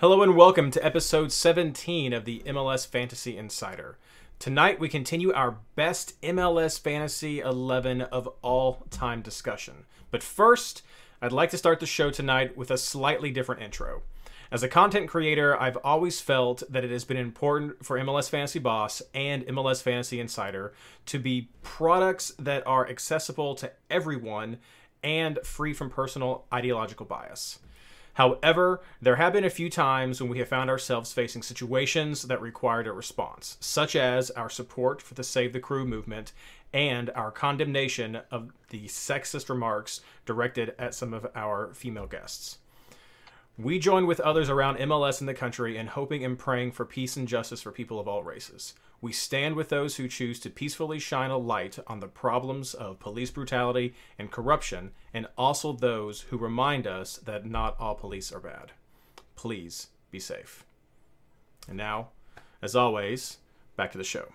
Hello and welcome to episode 17 of the MLS Fantasy Insider. Tonight we continue our best MLS Fantasy 11 of all time discussion. But first, I'd like to start the show tonight with a slightly different intro. As a content creator, I've always felt that it has been important for MLS Fantasy Boss and MLS Fantasy Insider to be products that are accessible to everyone and free from personal ideological bias. However, there have been a few times when we have found ourselves facing situations that required a response, such as our support for the Save the Crew movement and our condemnation of the sexist remarks directed at some of our female guests. We join with others around MLS in the country in hoping and praying for peace and justice for people of all races. We stand with those who choose to peacefully shine a light on the problems of police brutality and corruption, and also those who remind us that not all police are bad. Please be safe. And now, as always, back to the show.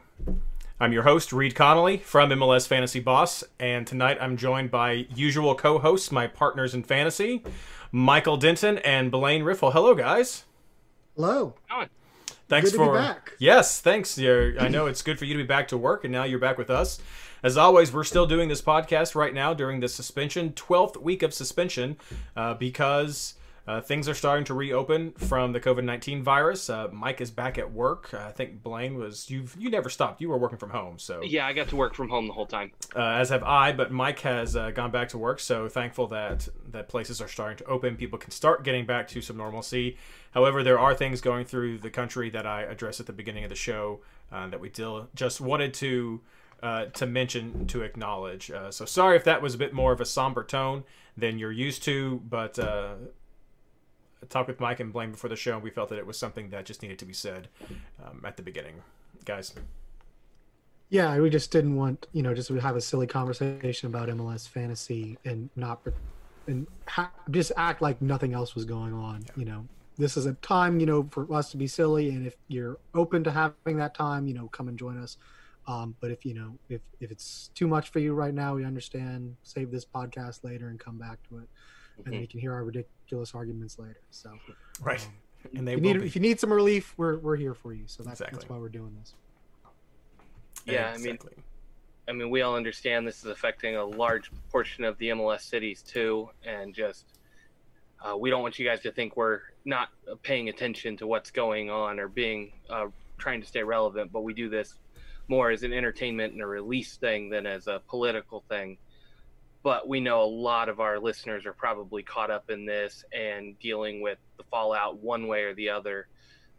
I'm your host, Reed Connolly from MLS Fantasy Boss, and tonight I'm joined by usual co hosts, my partners in fantasy, Michael Denton and Blaine Riffle. Hello, guys. Hello. Thanks Good to be for back. Yes, thanks. You're, I know it's good for you to be back to work, and now you're back with us. As always, we're still doing this podcast right now during the suspension, twelfth week of suspension, uh, because uh, things are starting to reopen from the COVID nineteen virus. Uh, Mike is back at work. I think Blaine was you. You never stopped. You were working from home, so Yeah, I got to work from home the whole time. uh, as have I. But Mike has uh, gone back to work, so thankful that that places are starting to open. People can start getting back to some normalcy. However, there are things going through the country that I addressed at the beginning of the show uh, that we still just wanted to uh, to mention to acknowledge. Uh, so sorry if that was a bit more of a somber tone than you're used to, but. Uh, talked with Mike and Blaine before the show, and we felt that it was something that just needed to be said um, at the beginning, guys. Yeah, we just didn't want you know just to have a silly conversation about MLS fantasy and not and ha- just act like nothing else was going on. You know, this is a time you know for us to be silly, and if you're open to having that time, you know, come and join us. Um, but if you know if if it's too much for you right now, we understand. Save this podcast later and come back to it, and then you can hear our ridiculous arguments later. So, Right. um, And they if you need if you need some relief, we're we're here for you. So that's Exactly. that's why we're doing this. Yeah, I mean, I mean, we all understand this is affecting a large portion of the MLS cities too, and just uh, we don't want you guys to think we're not paying attention to what's going on or being uh, trying to stay relevant, but we do this more as an entertainment and a release thing than as a political thing. But we know a lot of our listeners are probably caught up in this and dealing with the fallout one way or the other.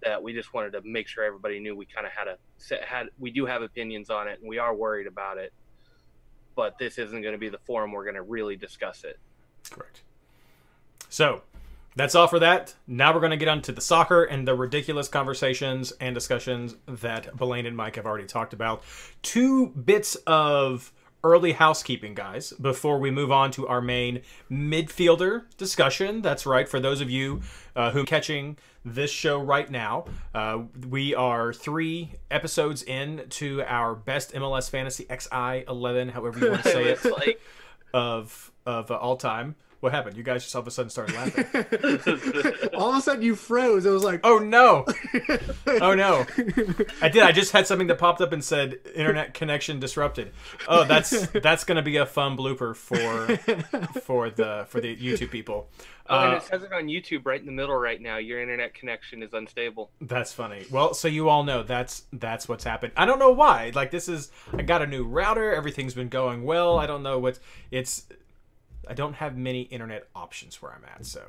That we just wanted to make sure everybody knew we kind of had a had we do have opinions on it and we are worried about it, but this isn't going to be the forum we're going to really discuss it. Correct. So that's all for that. Now we're going to get on to the soccer and the ridiculous conversations and discussions that Blaine and Mike have already talked about. Two bits of early housekeeping, guys, before we move on to our main midfielder discussion. That's right. For those of you uh, who are catching this show right now, uh, we are three episodes in to our best MLS Fantasy XI 11, however you want to say it like of of uh, all time. What happened? You guys just all of a sudden started laughing. All of a sudden, you froze. It was like, oh no! Oh no! I did. I just had something that popped up and said internet connection disrupted. Oh, that's that's gonna be a fun blooper for for the for the YouTube people. oh, and Uh, it says it on YouTube right in the middle right now. Your internet connection is unstable. That's funny. Well, so you all know that's that's what's happened. I don't know why. Like this is I got a new router. Everything's been going well. I don't know what's it's I don't have many internet options where I'm at. So,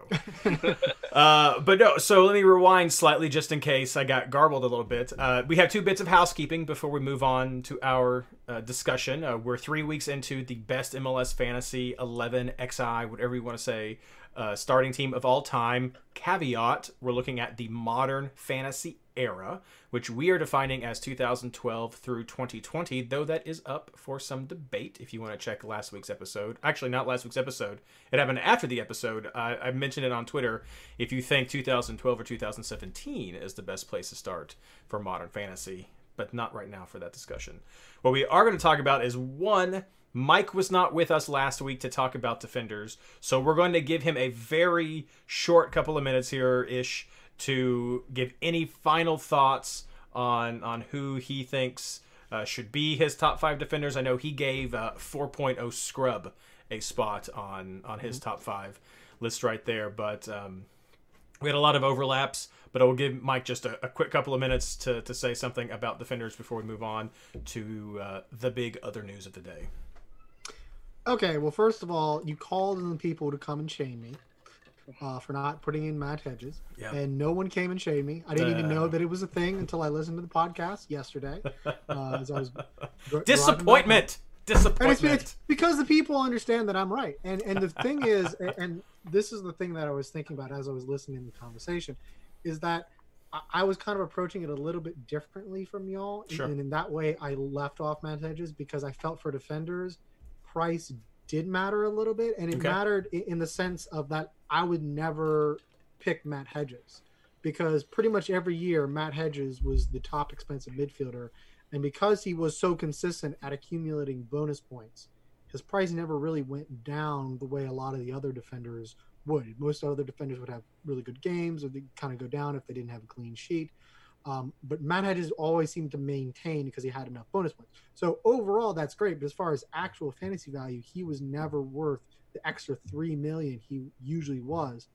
uh, but no. So let me rewind slightly just in case I got garbled a little bit. Uh, we have two bits of housekeeping before we move on to our uh, discussion. Uh, we're three weeks into the best MLS fantasy 11 XI, whatever you want to say, uh, starting team of all time. Caveat: We're looking at the modern fantasy era, which we are defining as 2012 through 2020, though that is up for some debate if you want to check last week's episode. Actually, not last week's episode. It happened after the episode. I, mentioned it on Twitter. If you think 2012 or 2017 is the best place to start for modern fantasy, but not right now for that discussion. What we are going to talk about is one. Mike was not with us last week to talk about defenders, so we're going to give him a very short couple of minutes here ish to give any final thoughts on on who he thinks uh, should be his top five defenders. I know he gave uh, 4.0 Scrub a spot on on his top five list right there, but um, we had a lot of overlaps. But I will give Mike just a, a, quick couple of minutes to, to say something about defenders before we move on to uh, the big other news of the day. Okay, well, first of all, you called on the people to come and shame me uh, for not putting in Matt Hedges, Yeah. and no one came and shaved me. I didn't even Uh. know that it was a thing until I listened to the podcast yesterday. Uh, as I was back Disappointment. And it's, Disappointment. it's because the people understand that I'm right, and and the thing is, and, and this is the thing that I was thinking about as I was listening to the conversation, is that I, was kind of approaching it a little bit differently from y'all, and- Sure. and in that way, I left off Matt Hedges because I felt for defenders, price did matter a little bit, and it Okay. mattered in the sense of that I would never pick Matt Hedges because pretty much every year Matt Hedges was the top expensive midfielder, and because he was so consistent at accumulating bonus points, his price never really went down the way a lot of the other defenders would. Most other defenders would have really good games, or they kind of go down if they didn't have a clean sheet. Um, but Matt Hedges always seemed to maintain because he had enough bonus points. So overall, that's great. But as far as actual fantasy value, he was never worth the extra three million he usually was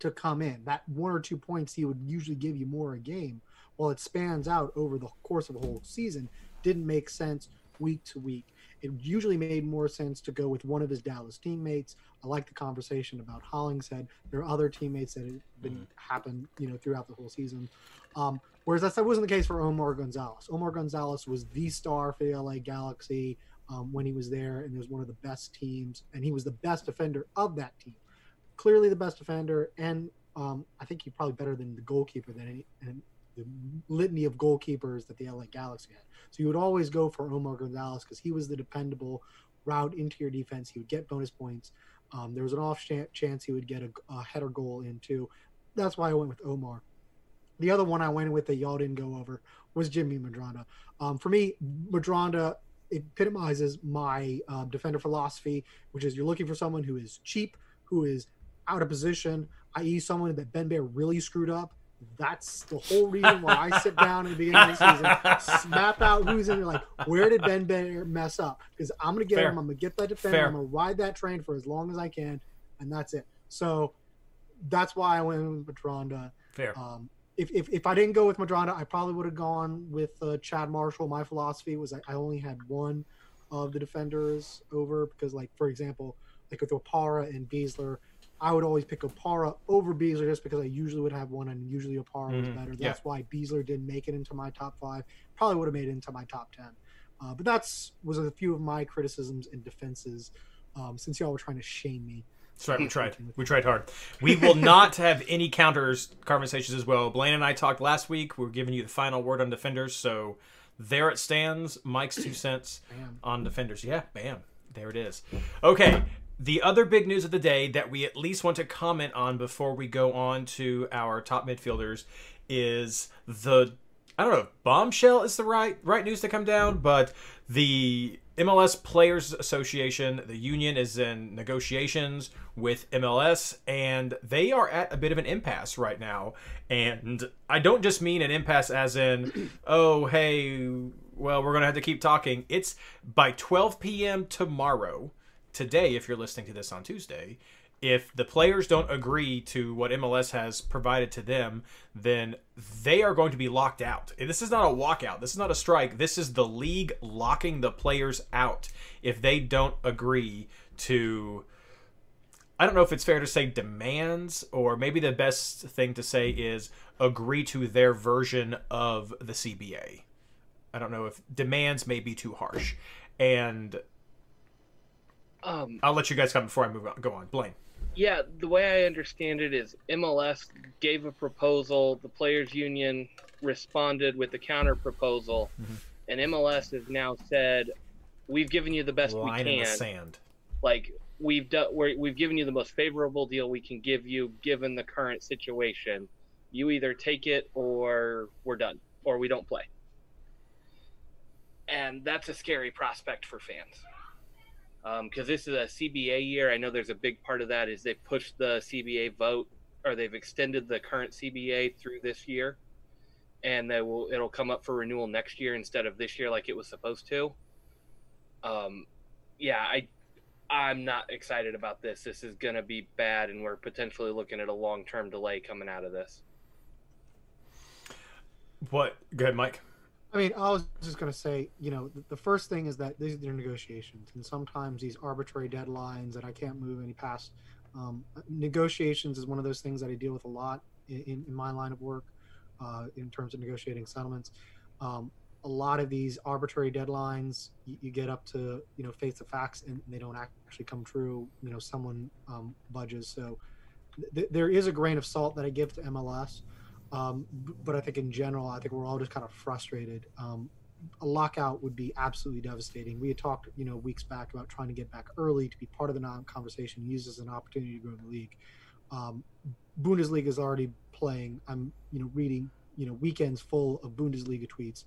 to come in. That one or two points he would usually give you more a game, while it spans out over the course of a whole season, didn't make sense week to week. It usually made more sense to go with one of his Dallas teammates. I like the conversation about Hollingshead. There are other teammates that have been happened, you know, throughout the whole season. Um, whereas that wasn't the case for Omar Gonzalez. Omar Gonzalez was the star for the LA Galaxy um, when he was there, and he was one of the best teams, and he was the best defender of that team. Clearly the best defender, and um, I think he probably better than the goalkeeper than any, and the litany of goalkeepers that the LA Galaxy had. So you would always go for Omar Gonzalez because he was the dependable route into your defense. He would get bonus points. Um, there was an off chance he would get a, a header goal in too. That's why I went with Omar. The other one I went with that y'all didn't go over was Jimmy Medranda. Um, for me, Medranda epitomizes my um, defender philosophy, which is you're looking for someone who is cheap, who is out of position, i.e., someone that Ben Baer really screwed up. That's the whole reason why I sit down in the beginning of the season, map out who's in there, like where did Ben Baer mess up? Because I'm gonna get Fair. him, I'm gonna get that defender, Fair. I'm gonna ride that train for as long as I can, and that's it. So that's why I went with Medranda. Fair. Um, if, if, if I didn't go with Medranda, I probably would have gone with uh, Chad Marshall. My philosophy was I, only had one of the defenders over because, like for example, like with Opara and Besler, I would always pick Opara over Besler just because I usually would have one, and usually Opara was Mhm. better. Yeah. That's why Besler didn't make it into my top five. Probably would have made it into my top ten. Uh, but that's was a few of my criticisms and defenses. Um, since y'all were trying to shame me, That's right. We tried. We tried hard. We will not have any counters conversations as well. Blaine and I talked last week. We are giving you the final word on defenders. So there it stands. Mike's two cents Bam. on defenders. Yeah, bam. There it is. Okay. The other big news of the day that we at least want to comment on before we go on to our top midfielders is the I don't know if bombshell is the right right news to come down, but the MLS Players Association, the union is in negotiations with MLS and they are at a bit of an impasse right now. And I don't just mean an impasse as in, oh, hey, well, we're going to have to keep talking. It's by 12 p.m. tomorrow, today, if you're listening to this on Tuesday, if the players don't agree to what MLS has provided to them, then they are going to be locked out. This is not a walkout. This is not a strike. This is the league locking the players out if they don't agree to I don't know if it's fair to say demands, or maybe the best thing to say is agree to their version of the CBA. I don't know if demands may be too harsh, and Um, I'll let you guys come before I move on. Go on, Blaine. Yeah, the way I understand it is MLS gave a proposal, the players union responded with a counter proposal, Mhm. and MLS has now said, "We've given you the best Line we in the can. sand. Like we've done, we're, we've given you the most favorable deal we can give you given the current situation. You either take it or we're done, or we don't play." And that's a scary prospect for fans because this is a CBA year. I know there's a big part of that is they've pushed the CBA vote or they've extended the current CBA through this year, and they will it'll come up for renewal next year instead of this year like it was supposed to. Um, yeah, I I'm not excited about this. This is gonna be bad, and we're potentially looking at a long term delay coming out of this. What? Go ahead, Mike. I mean, I was just going to say, you know, the, first thing is that these are negotiations, and sometimes these arbitrary deadlines that I can't move any past. Um, negotiations is one of those things that I deal with a lot in, in, in my line of work, uh, in terms of negotiating settlements. Um, a lot of these arbitrary deadlines, you, you get up to, you know, face the facts, and they don't actually come true. You know, someone um, budges. So th- there is a grain of salt that I give to MLS. Um, but I think in general, I think we're all just kind of frustrated. Um, a lockout would be absolutely devastating. We had talked, you know, weeks back about trying to get back early to be part of the non conversation, use as an opportunity to grow the league. Um, Bundesliga is already playing. I'm, you know, reading, you know, weekends full of Bundesliga tweets.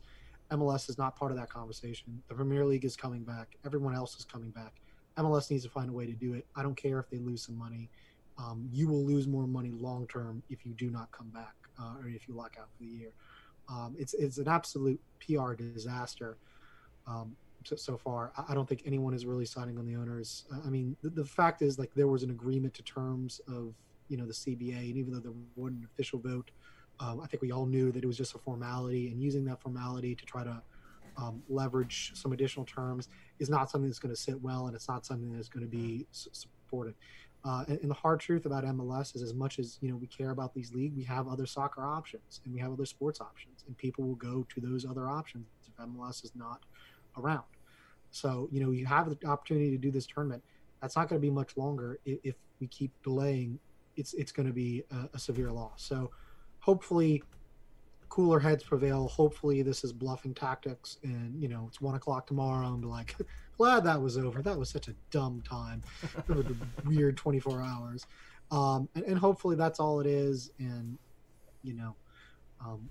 MLS is not part of that conversation. The Premier League is coming back. Everyone else is coming back. MLS needs to find a way to do it. I don't care if they lose some money. Um, you will lose more money long term if you do not come back uh, or if you lock out for the year. Um, it's it's an absolute PR disaster um, so, so far. I, don't think anyone is really signing on the owners. I mean, the, the fact is like there was an agreement to terms of you know the CBA, and even though there wasn't an official vote, um, I think we all knew that it was just a formality, and using that formality to try to um, leverage some additional terms is not something that's going to sit well, and it's not something that's going to be s- supported. Uh, and, the hard truth about MLS is, as much as you know we care about these leagues, we have other soccer options and we have other sports options, and people will go to those other options if MLS is not around. So you know you have the opportunity to do this tournament. That's not going to be much longer if, if we keep delaying. It's it's going to be a, a severe loss. So hopefully cooler heads prevail. Hopefully this is bluffing tactics, and you know it's one o'clock tomorrow. I'm like, glad that was over. That was such a dumb time. It was a weird 24 hours, um, and, and hopefully that's all it is. And you know, um,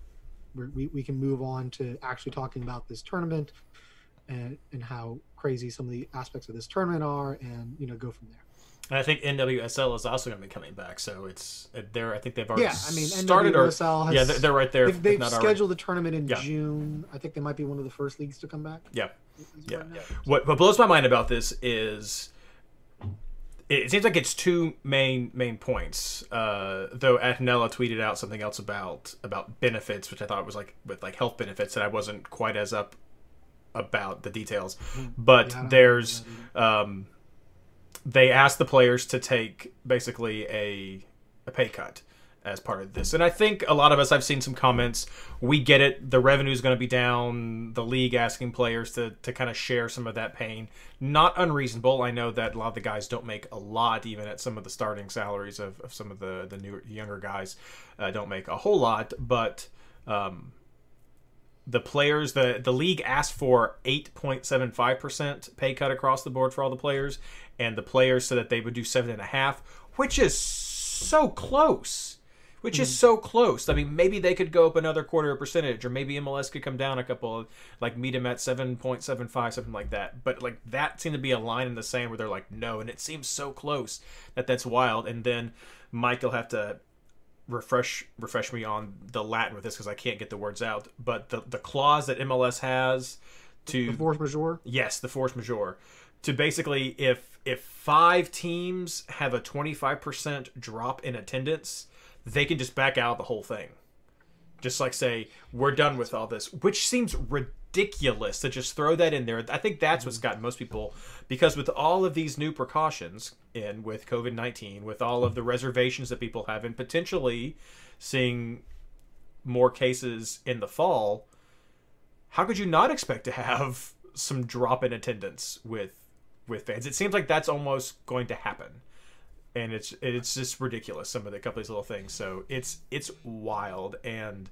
we're, we we can move on to actually talking about this tournament and and how crazy some of the aspects of this tournament are, and you know go from there. And I think NWSL is also going to be coming back, so it's they're. I think they've already Yeah, I mean, started or NWSL has, yeah, they're, they're right there. They've, if they've not already. scheduled the tournament in Yeah. June. I think they might be one of the first leagues to come back. Yeah. Yeah. right now. What what blows my mind about this is it seems like it's two main main points. Uh, though Atenella tweeted out something else about about benefits, which I thought was like with like health benefits, that I wasn't quite as up about the details. But Yeah, there's um, they asked the players to take basically a a pay cut as part of this. And I think a lot of us I've seen some comments, we get it, the revenue is going to be down, the league asking players to to kind of share some of that pain. Not unreasonable. I know that a lot of the guys don't make a lot even at some of the starting salaries of, of some of the the newer younger guys uh, don't make a whole lot, but um the players the the league asked for 8.75% pay cut across the board for all the players and the players said that they would do seven and a half which is so close which is mm-hmm. so close. I mean maybe they could go up another quarter of percentage or maybe mls could come down a couple of, like meet them at 7.75 something like that. But like that seemed to be a line in the sand where they're like no and it seems so close that that's wild. And then mike will have to refresh refresh me on the Latin with this because I can't get the words out. But the the clause that MLS has to The force majeure. yes, the force majeure to basically if if five teams have a twenty five percent drop in attendance, they can just back out the whole thing. Just like say we're done with all this, which seems ridiculous to just throw that in there. I think that's what's gotten most people because with all of these new precautions in with COVID nineteen, with all of the reservations that people have, and potentially seeing more cases in the fall, how could you not expect to have some drop in attendance with with fans? It seems like that's almost going to happen and it's it's just ridiculous some of the couple of these little things. So it's it's wild and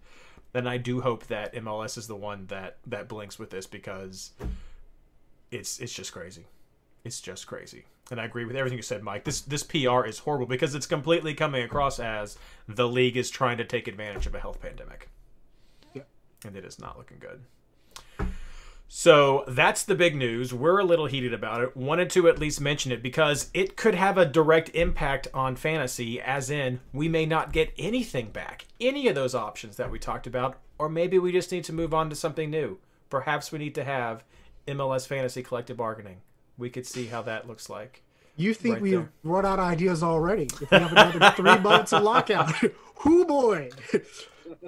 then i do hope that mls is the one that that blinks with this because it's it's just crazy. It's just crazy. And i agree with everything you said mike. This this pr is horrible because it's completely coming across as the league is trying to take advantage of a health pandemic. Yeah. and it is not looking good so that's the big news. We're a little heated about it. Wanted to at least mention it because it could have a direct impact on fantasy, as in, we may not get anything back, any of those options that we talked about, or maybe we just need to move on to something new. Perhaps we need to have MLS Fantasy Collective Bargaining. We could see how that looks like. You think Right we've run out of ideas already? If we have another three months of lockout, whoo boy,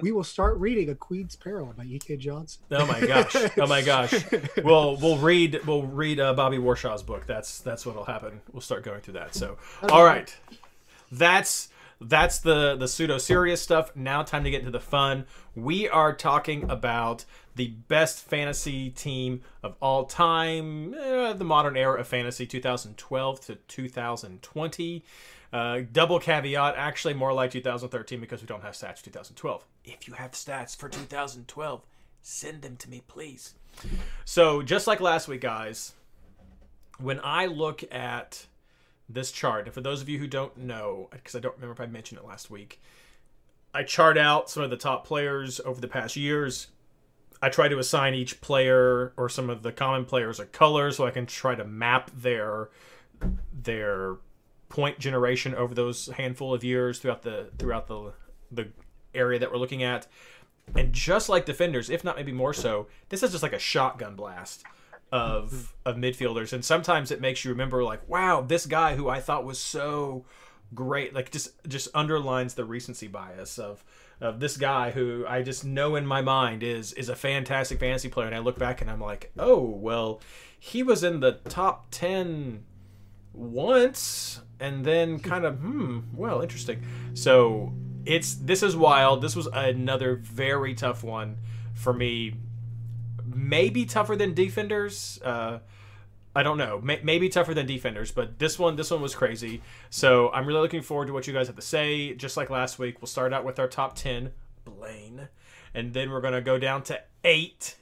we will start reading A Queen's Peril by E.K. Johnson. Oh my gosh! Oh my gosh! We'll we'll read we'll read uh, Bobby Warshaw's book. That's that's what'll happen. We'll start going through that. So, all right, that's that's the the pseudo serious stuff. Now, time to get into the fun. We are talking about the best fantasy team of all time, eh, the modern era of fantasy, 2012 to 2020. Uh, double caveat, actually more like 2013 because we don't have stats 2012. If you have stats for 2012, send them to me, please. So, just like last week, guys, when I look at this chart, and for those of you who don't know, because I don't remember if I mentioned it last week, I chart out some of the top players over the past years. I try to assign each player or some of the common players a color so I can try to map their their point generation over those handful of years throughout the throughout the the area that we're looking at. And just like defenders, if not maybe more so, this is just like a shotgun blast of of midfielders. And sometimes it makes you remember like, wow, this guy who I thought was so great, like just just underlines the recency bias of of this guy who I just know in my mind is is a fantastic fantasy player. And I look back and I'm like, oh well, he was in the top ten once and then kind of hmm well interesting so it's this is wild this was another very tough one for me maybe tougher than defenders uh I don't know. May- maybe tougher than defenders, but this one, this one was crazy. So I'm really looking forward to what you guys have to say. Just like last week, we'll start out with our top ten, Blaine, and then we're gonna go down to eight,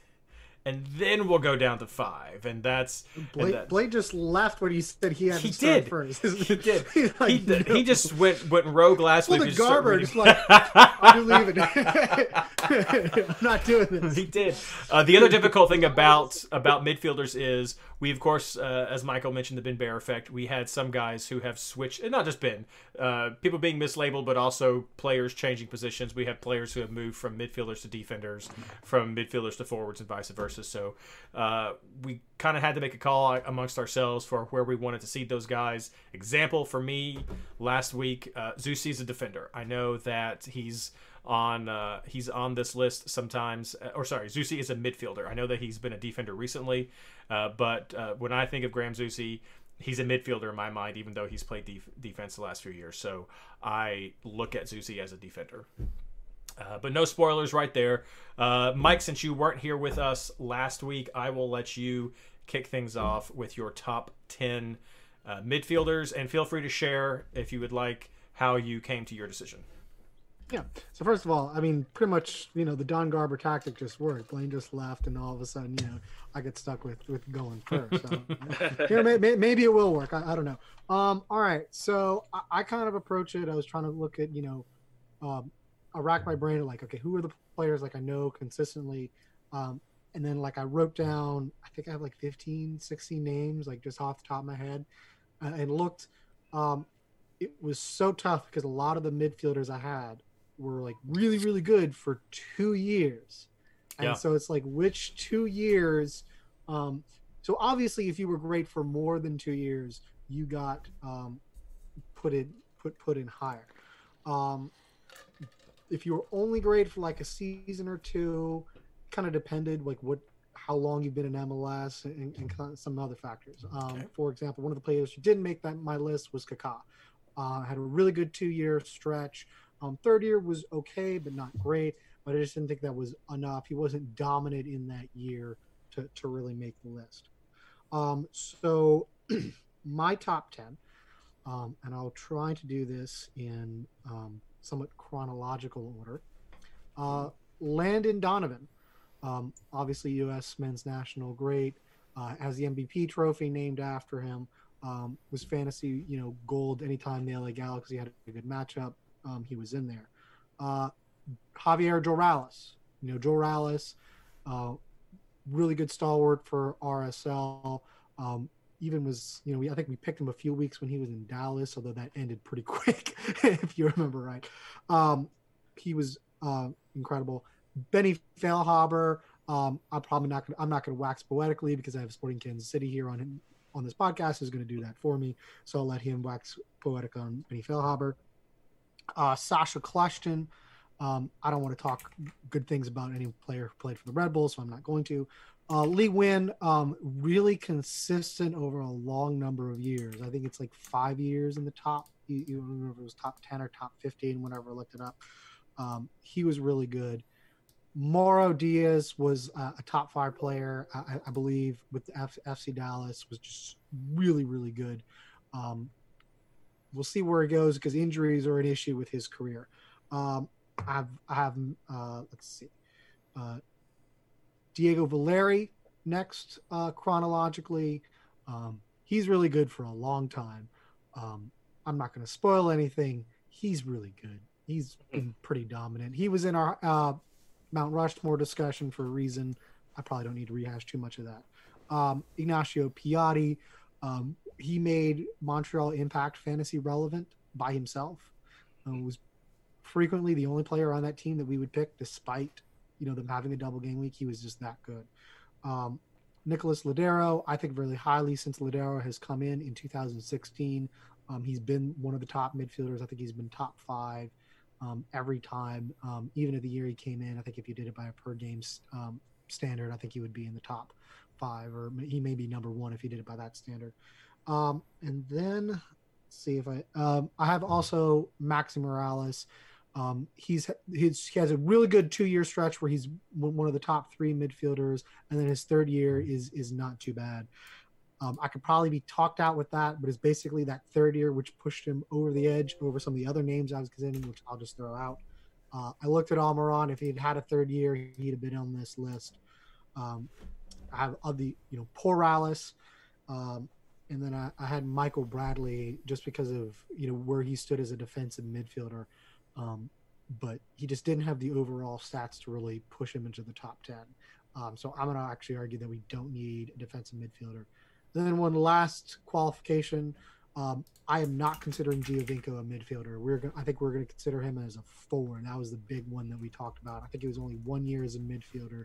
and then we'll go down to five, and that's and Blake, that- Blake just left when he said he had He to start did. first. He did. Like, he, did- no. he just went went rogue last pulled week. a and just Garber, reading- just like I'm leaving. I'm not doing this. he did. Uh, the other difficult thing about about midfielders is we, of course, uh, as Michael mentioned, the Ben Baer effect. We had some guys who have switched, and not just Ben, uh, people being mislabeled, but also players changing positions. We have players who have moved from midfielders to defenders, from midfielders to forwards, and vice versa. So uh, we kind of had to make a call amongst ourselves for where we wanted to see those guys. Example for me last week, uh, Zusi's a defender. I know that he's on uh, he's on this list sometimes uh, or sorry Zusi is a midfielder. I know that he's been a defender recently uh, but uh, when I think of Graham Zusi he's a midfielder in my mind even though he's played def- defense the last few years. So I look at Zusi as a defender. Uh, but no spoilers right there. Uh, Mike since you weren't here with us last week I will let you kick things off with your top 10 uh, midfielders. And feel free to share if you would like how you came to your decision Yeah. So first of all, I mean, pretty much, you know, the Don Garber tactic just worked. Blaine just left, and all of a sudden, you know, I get stuck with with going first. So, you know, may, may, maybe it will work. I, I don't know. Um. All right. So I, I kind of approach it. I was trying to look at, you know, um, I racked my brain like, okay, who are the players like I know consistently, um, and then like I wrote down, I think I have like 15, 16 names, like just off the top of my head, uh, and looked. Um, it was so tough because a lot of the midfielders I had were like really really good for two years and Yeah. so it's like which two years um so obviously if you were great for more than two years you got um put in put put in higher um if you were only great for like a season or two, kind of depended like what how long you've been in MLS and, and some other factors. Um, Okay. For example, one of the players who didn't make that my list was Kaká. Uh, had a really good two year stretch. Um, third year was okay, but not great. But I just didn't think that was enough. He wasn't dominant in that year to, to really make the list. Um, so my top 10, um, and I'll try to do this in um, somewhat chronological order. Uh, Landon Donovan, um, obviously U.S. men's national great, uh, has the MVP trophy named after him. Um, was fantasy, you know, gold anytime the LA Galaxy had a good matchup. Um, he was in there. Uh, Javier Morales, you know, Morales, uh, really good stalwart for RSL. Um, even was, you know, we, I think we picked him a few weeks when he was in Dallas, although that ended pretty quick, if you remember right. Um, he was uh, incredible. Benny Feilhaber, um, I'm probably not gonna, I'm not going to wax poetically because I have Sporting Kansas City here on on this podcast is going to do that for me. So I'll let him wax poetic on Benny Feilhaber. Uh, Sasha Kljestan. Um, I don't want to talk good things about any player who played for the Red Bulls, so I'm not going to. Uh, Lee Nguyen, um, really consistent over a long number of years. I think it's like five years in the top. You, you remember it was top 10 or top 15, whenever I looked it up. Um, he was really good. Mauro Diaz was uh, a top five player, I, I believe, with F- FC Dallas. Was just really, really good. Um, we'll see where he goes because injuries are an issue with his career. Um, I have, I have, uh, let's see, uh, Diego Valeri next uh, chronologically. Um, he's really good for a long time. Um, I'm not going to spoil anything. He's really good. He's been pretty dominant. He was in our uh, Mount Rushmore discussion for a reason. I probably don't need to rehash too much of that. Um, Ignacio Piatti, um, he made Montreal Impact fantasy relevant by himself. Uh, was frequently the only player on that team that we would pick, despite you know them having a double game week. He was just that good. Um, Nicholas Lodeiro, I think really highly since Lodeiro has come in in 2016. Um, he's been one of the top midfielders. I think he's been top five um, every time. Um, even at the year he came in, I think if you did it by a per game um, standard, I think he would be in the top five, or he may be number one if he did it by that standard. Um, and then let's see if I um, I have also Maxi Morales. Um, he's, he's he has a really good two year stretch where he's one of the top three midfielders, and then his third year is is not too bad. Um, I could probably be talked out with that, but it's basically that third year which pushed him over the edge over some of the other names I was considering, which I'll just throw out. Uh, I looked at Almiron. If he had had a third year, he'd have been on this list. Um, I have of the you know Porales, um, and then I, I had Michael Bradley just because of you know where he stood as a defensive midfielder, um, but he just didn't have the overall stats to really push him into the top ten. Um, so I'm going to actually argue that we don't need a defensive midfielder. And then one last qualification. Um, I am not considering Giovinco a midfielder. We're I think we're going to consider him as a four, and that was the big one that we talked about. I think it was only one year as a midfielder,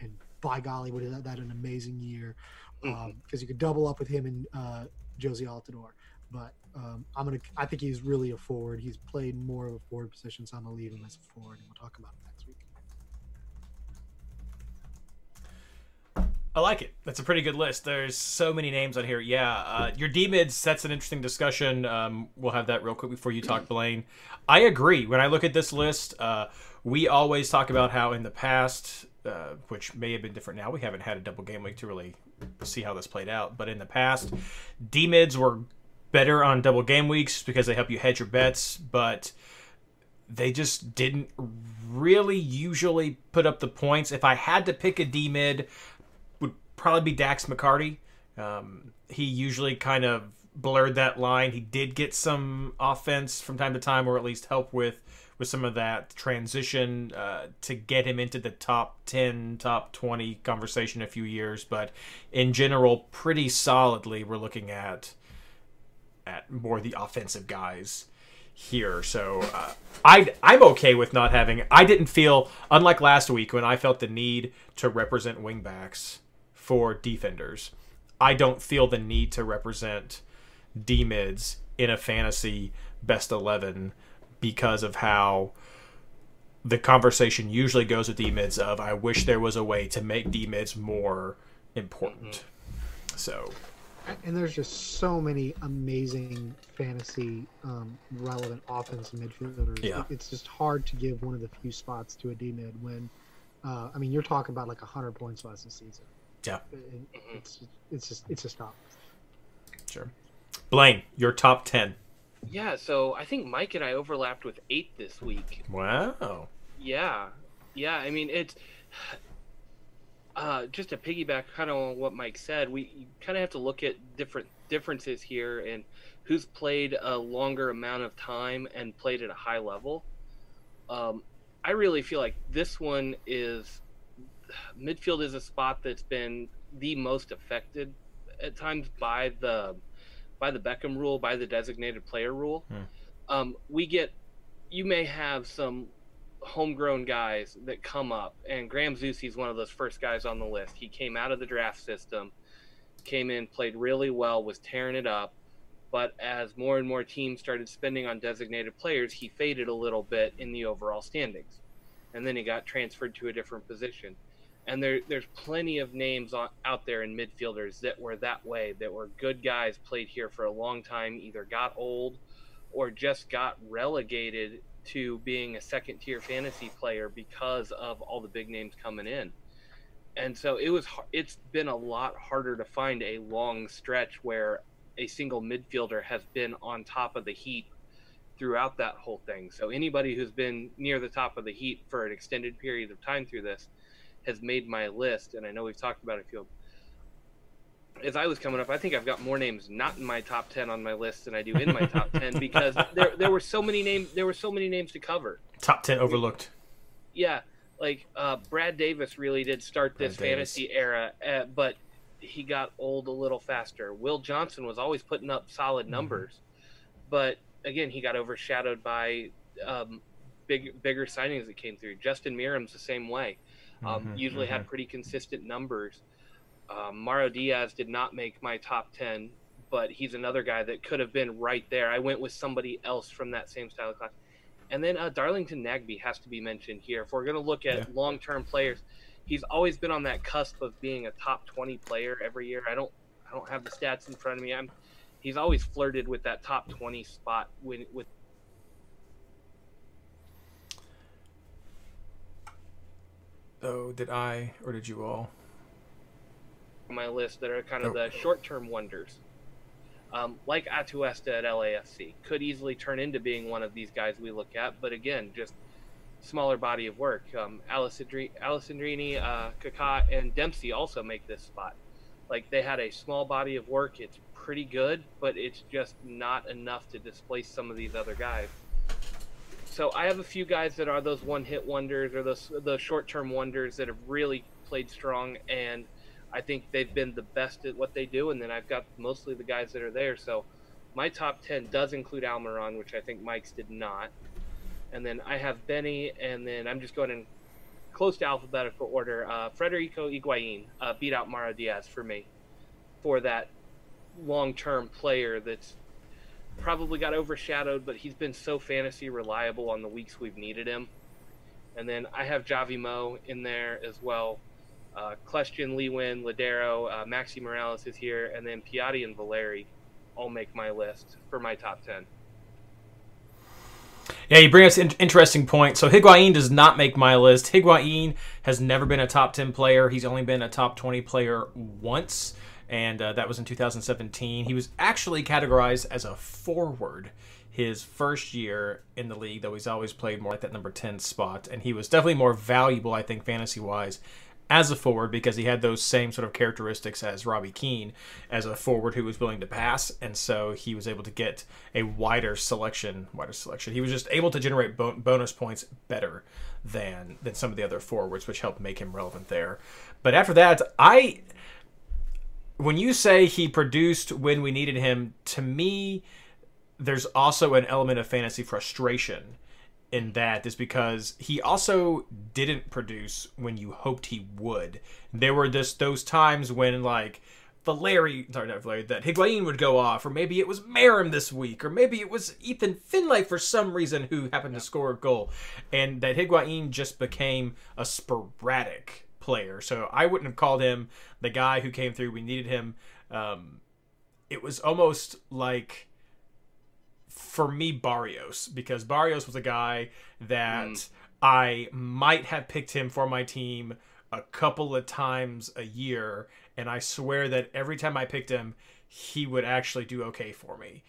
and by golly, would have that an amazing year? Because you could double up with him and uh, Jozy Altidore. But um, I'm gonna. I think he's really a forward. He's played more of a forward position, so I'm gonna leave him as a forward, and we'll talk about it next week. I like it. That's a pretty good list. There's so many names on here. Yeah, uh, your D mids. That's an interesting discussion. Um, we'll have that real quick before you talk, Blaine. I agree. When I look at this list, uh, we always talk about how in the past, uh, which may have been different now, we haven't had a double game week to really see how this played out. But in the past, D mids were better on double game weeks because they help you hedge your bets, but they just didn't really usually put up the points. If I had to pick a D mid, would probably be Dax McCarty. Um, he usually kind of blurred that line. He did get some offense from time to time, or at least help with with some of that transition uh, to get him into the top 10, top 20 conversation a few years. But in general, pretty solidly, we're looking at at more the offensive guys here. So uh, I I'm okay with not having. I didn't feel unlike last week when I felt the need to represent wingbacks for defenders. I don't feel the need to represent D mids in a fantasy best eleven because of how the conversation usually goes with D mids of I wish there was a way to make D mids more important. So and there's just so many amazing fantasy um, relevant offensive midfielders. Yeah. It's just hard to give one of the few spots to a D mid when, uh, I mean, you're talking about like hundred points last season. Yeah. It's it's just it's just not. sure. Blaine, your top ten. Yeah, so I think Mike and I overlapped with eight this week. Wow. Yeah, yeah. I mean, it's uh, just to piggyback kind of on what Mike said. We kind of have to look at different differences here and who's played a longer amount of time and played at a high level. Um, I really feel like this one is midfield is a spot that's been the most affected at times by the by the Beckham rule, by the designated player rule. Um, we get you may have some homegrown guys that come up, and Graham Zusi is one of those first guys on the list. He came out of the draft system, came in, played really well, was tearing it up. But as more and more teams started spending on designated players, he faded a little bit in the overall standings. And then he got transferred to a different position. And there, there's plenty of names on, out there in midfielders that were that way, that were good guys, played here for a long time, either got old or just got relegated to being a second tier fantasy player because of all the big names coming in. And so it was it's been a lot harder to find a long stretch where a single midfielder has been on top of the heap throughout that whole thing. So anybody who's been near the top of the heap for an extended period of time through this has made my list and I know we've talked about it a few as I was coming up, I think I've got more names not in my top ten on my list than I do in my top ten because there there were so many names there were so many names to cover. Top ten overlooked. Yeah, like uh, Brad Davis really did start this Davis. fantasy era, uh, but he got old a little faster. Will Johnson was always putting up solid numbers, but again, he got overshadowed by um, big bigger signings that came through. Justin Meram's the same way. Um, Mhm, usually had pretty consistent numbers. Um, Mauro Diaz did not make my top 10, but he's another guy that could have been right there. I went with somebody else from that same style of class. And then uh, Darlington Nagbe has to be mentioned here. If we're going to look at Yeah. long term players, he's always been on that cusp of being a top 20 player every year. I don't I don't have the stats in front of me. I'm he's always flirted with that top 20 spot when, with Oh, did I or did you all? my list that are kind of Oh. the short term wonders. Um, like Atuesta at LAFC could easily turn into being one of these guys we look at, but again, just smaller body of work. Um, Alessandri- Alessandrini, uh, Kaká, and Dempsey also make this spot. Like they had a small body of work. It's pretty good, but it's just not enough to displace some of these other guys. So I have a few guys that are those one-hit wonders or those the short-term wonders that have really played strong, and I think they've been the best at what they do. And then I've got mostly the guys that are there. So my top ten does include Almiron, which I think Mike's did not. And then I have Benny, and then I'm just going in close to alphabetical order. Uh, Federico Higuain uh, beat out Mauro Diaz for me for that long-term player that's probably got overshadowed, but he's been so fantasy reliable on the weeks we've needed him. And then I have Javi Mo in there as well. Uh, Kljestan, Lewin, Lodeiro, uh, Maxi Morales is here, and then Piatti and Valeri all make my list for my top 10. Yeah, you bring us an interesting point. So Higuain does not make my list. Higuain has never been a top 10 player. He's only been a top 20 player once, and uh, that was in 2017. He was actually categorized as a forward his first year in the league, though he's always played more like that number 10 spot. And he was definitely more valuable, I think, fantasy wise as a forward because he had those same sort of characteristics as Robbie Keane as a forward who was willing to pass, and so he was able to get a wider selection. Wider selection. He was just able to generate bo- bonus points better than than some of the other forwards, which helped make him relevant there. But after that, I when you say he produced when we needed him, to me, there's also an element of fantasy frustration in that is because he also didn't produce when you hoped he would. There were this those times when like Valeri, sorry, not Valeri, that Higuain would go off, or maybe it was Meram this week, or maybe it was Ethan Finlay for some reason who happened to score a goal, and that Higuain just became a sporadic player. So I wouldn't have called him the guy who came through. We needed him. Um, it was almost like for me Barrios because Barrios was a guy that I might have picked him for my team a couple of times a year and I swear that every time I picked him he would actually do okay for me.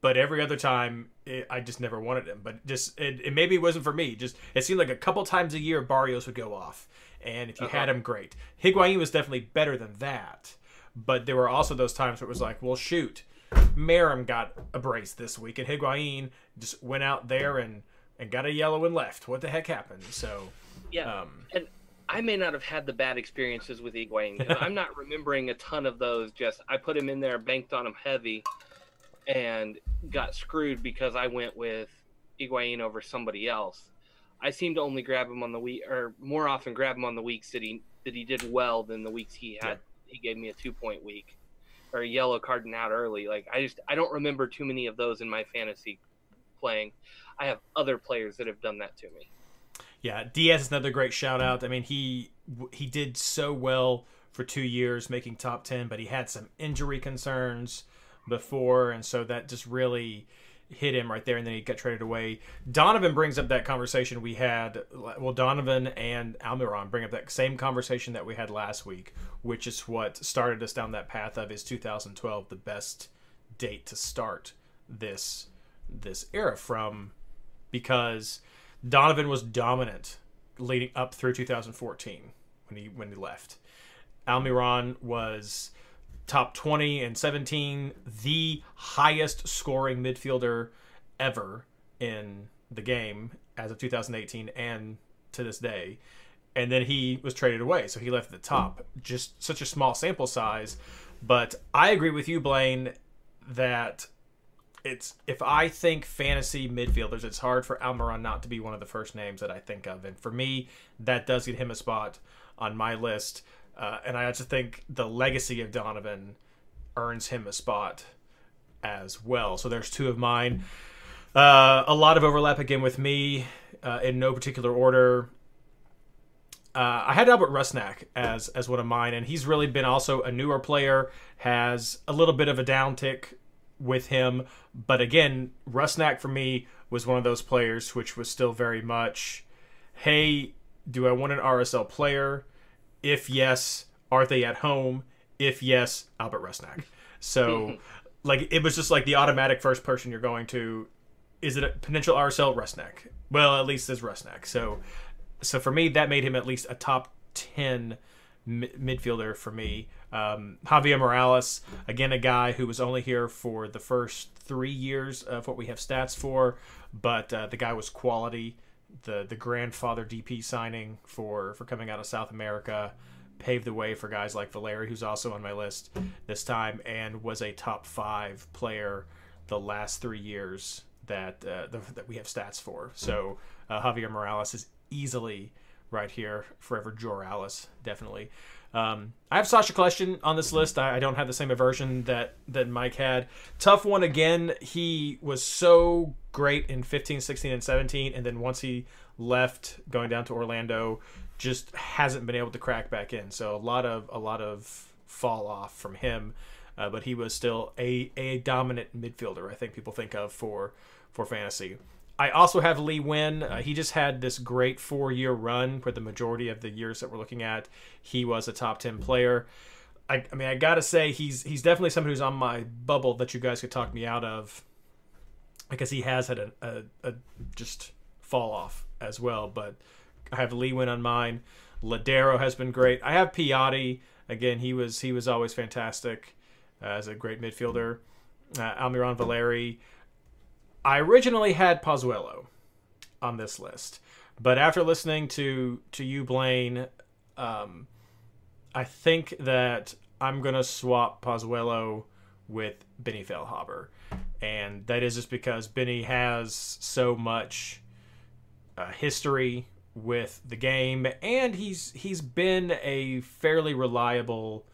But every other time, it, I just never wanted him. But just it, it maybe it wasn't for me. Just it seemed like a couple times a year Barrios would go off, and if you had him, great. Higuain was definitely better than that. But there were also those times where it was like, well, shoot, Meram got a brace this week, and Higuain just went out there and and got a yellow and left. What the heck happened? So, Yeah, um, and I may not have had the bad experiences with Higuain. I'm not remembering a ton of those. Just I put him in there, banked on him heavy, and got screwed because I went with Higuain over somebody else. I seem to only grab him on the week, or more often grab him on the weeks that he that he did well than the weeks he had. He gave me a two point week, or a yellow carding out early. Like I just I don't remember too many of those in my fantasy playing. I have other players that have done that to me. Yeah, Diaz is another great shout out. I mean, he he did so well for two years, making top ten, but he had some injury concerns before, and so that just really hit him right there. And then he got traded away. Donovan brings up that conversation we had. Well, Donovan and Almiron bring up that same conversation that we had last week, which is what started us down that path of is 2012 the best date to start this this era from because Donovan was dominant leading up through 2014 when he when he left. Almiron was top 20 and 17, the highest scoring midfielder ever in the game as of 2018 and to this day. And then he was traded away, so he left at the top. Just such a small sample size, but I agree with you, Blaine, that it's if I think fantasy midfielders, it's hard for Almiron not to be one of the first names that I think of. And for me, that does get him a spot on my list. Uh, and I just think the legacy of Donovan earns him a spot as well. So there's two of mine. Uh, a lot of overlap again with me uh, in no particular order. Uh, I had Albert Rusnak as as one of mine, and he's really been also a newer player. Has a little bit of a downtick with him, but again, Rusnak for me was one of those players which was still very much, hey, do I want an RSL player? If yes, are they at home? If yes, Albert Rusnak. So, like, it was just like the automatic first person you're going to. Is it a potential RSL Rusnak? Well, at least there's Rusnak. So, so for me, that made him at least a top ten mi- midfielder for me. Um, Javier Morales, again, a guy who was only here for the first three years of what we have stats for, but uh, the guy was quality. The the grandfather DP signing for for coming out of South America paved the way for guys like Valeri, who's also on my list this time, and was a top five player the last three years that uh, the, that we have stats for. So uh, Javier Morales is easily right here. Forever Joralis, definitely. Um, I have Sacha Kljestan on this list. I, I don't have the same aversion that that Mike had. Tough one again. He was so great in 15, 16, and 17, and then once he left, going down to Orlando, just hasn't been able to crack back in. So a lot of a lot of fall off from him. Uh, but he was still a, a dominant midfielder. I think people think of for for fantasy. I also have Lee Nguyen. Uh, he just had this great four year run where the majority of the years that we're looking at, he was a top 10 player. I, I mean, I got to say, he's he's definitely someone who's on my bubble that you guys could talk me out of because he has had a, a, a just fall off as well. But I have Lee Nguyen on mine. Lodeiro has been great. I have Piatti. Again, he was he was always fantastic uh, as a great midfielder. Uh, Almiron Valeri. I originally had Pozuelo on this list, but after listening to to you, Blaine, um, I think that I'm gonna swap Pozuelo with Benny Feilhaber, and that is just because Benny has so much uh, history with the game, and he's he's been a fairly reliable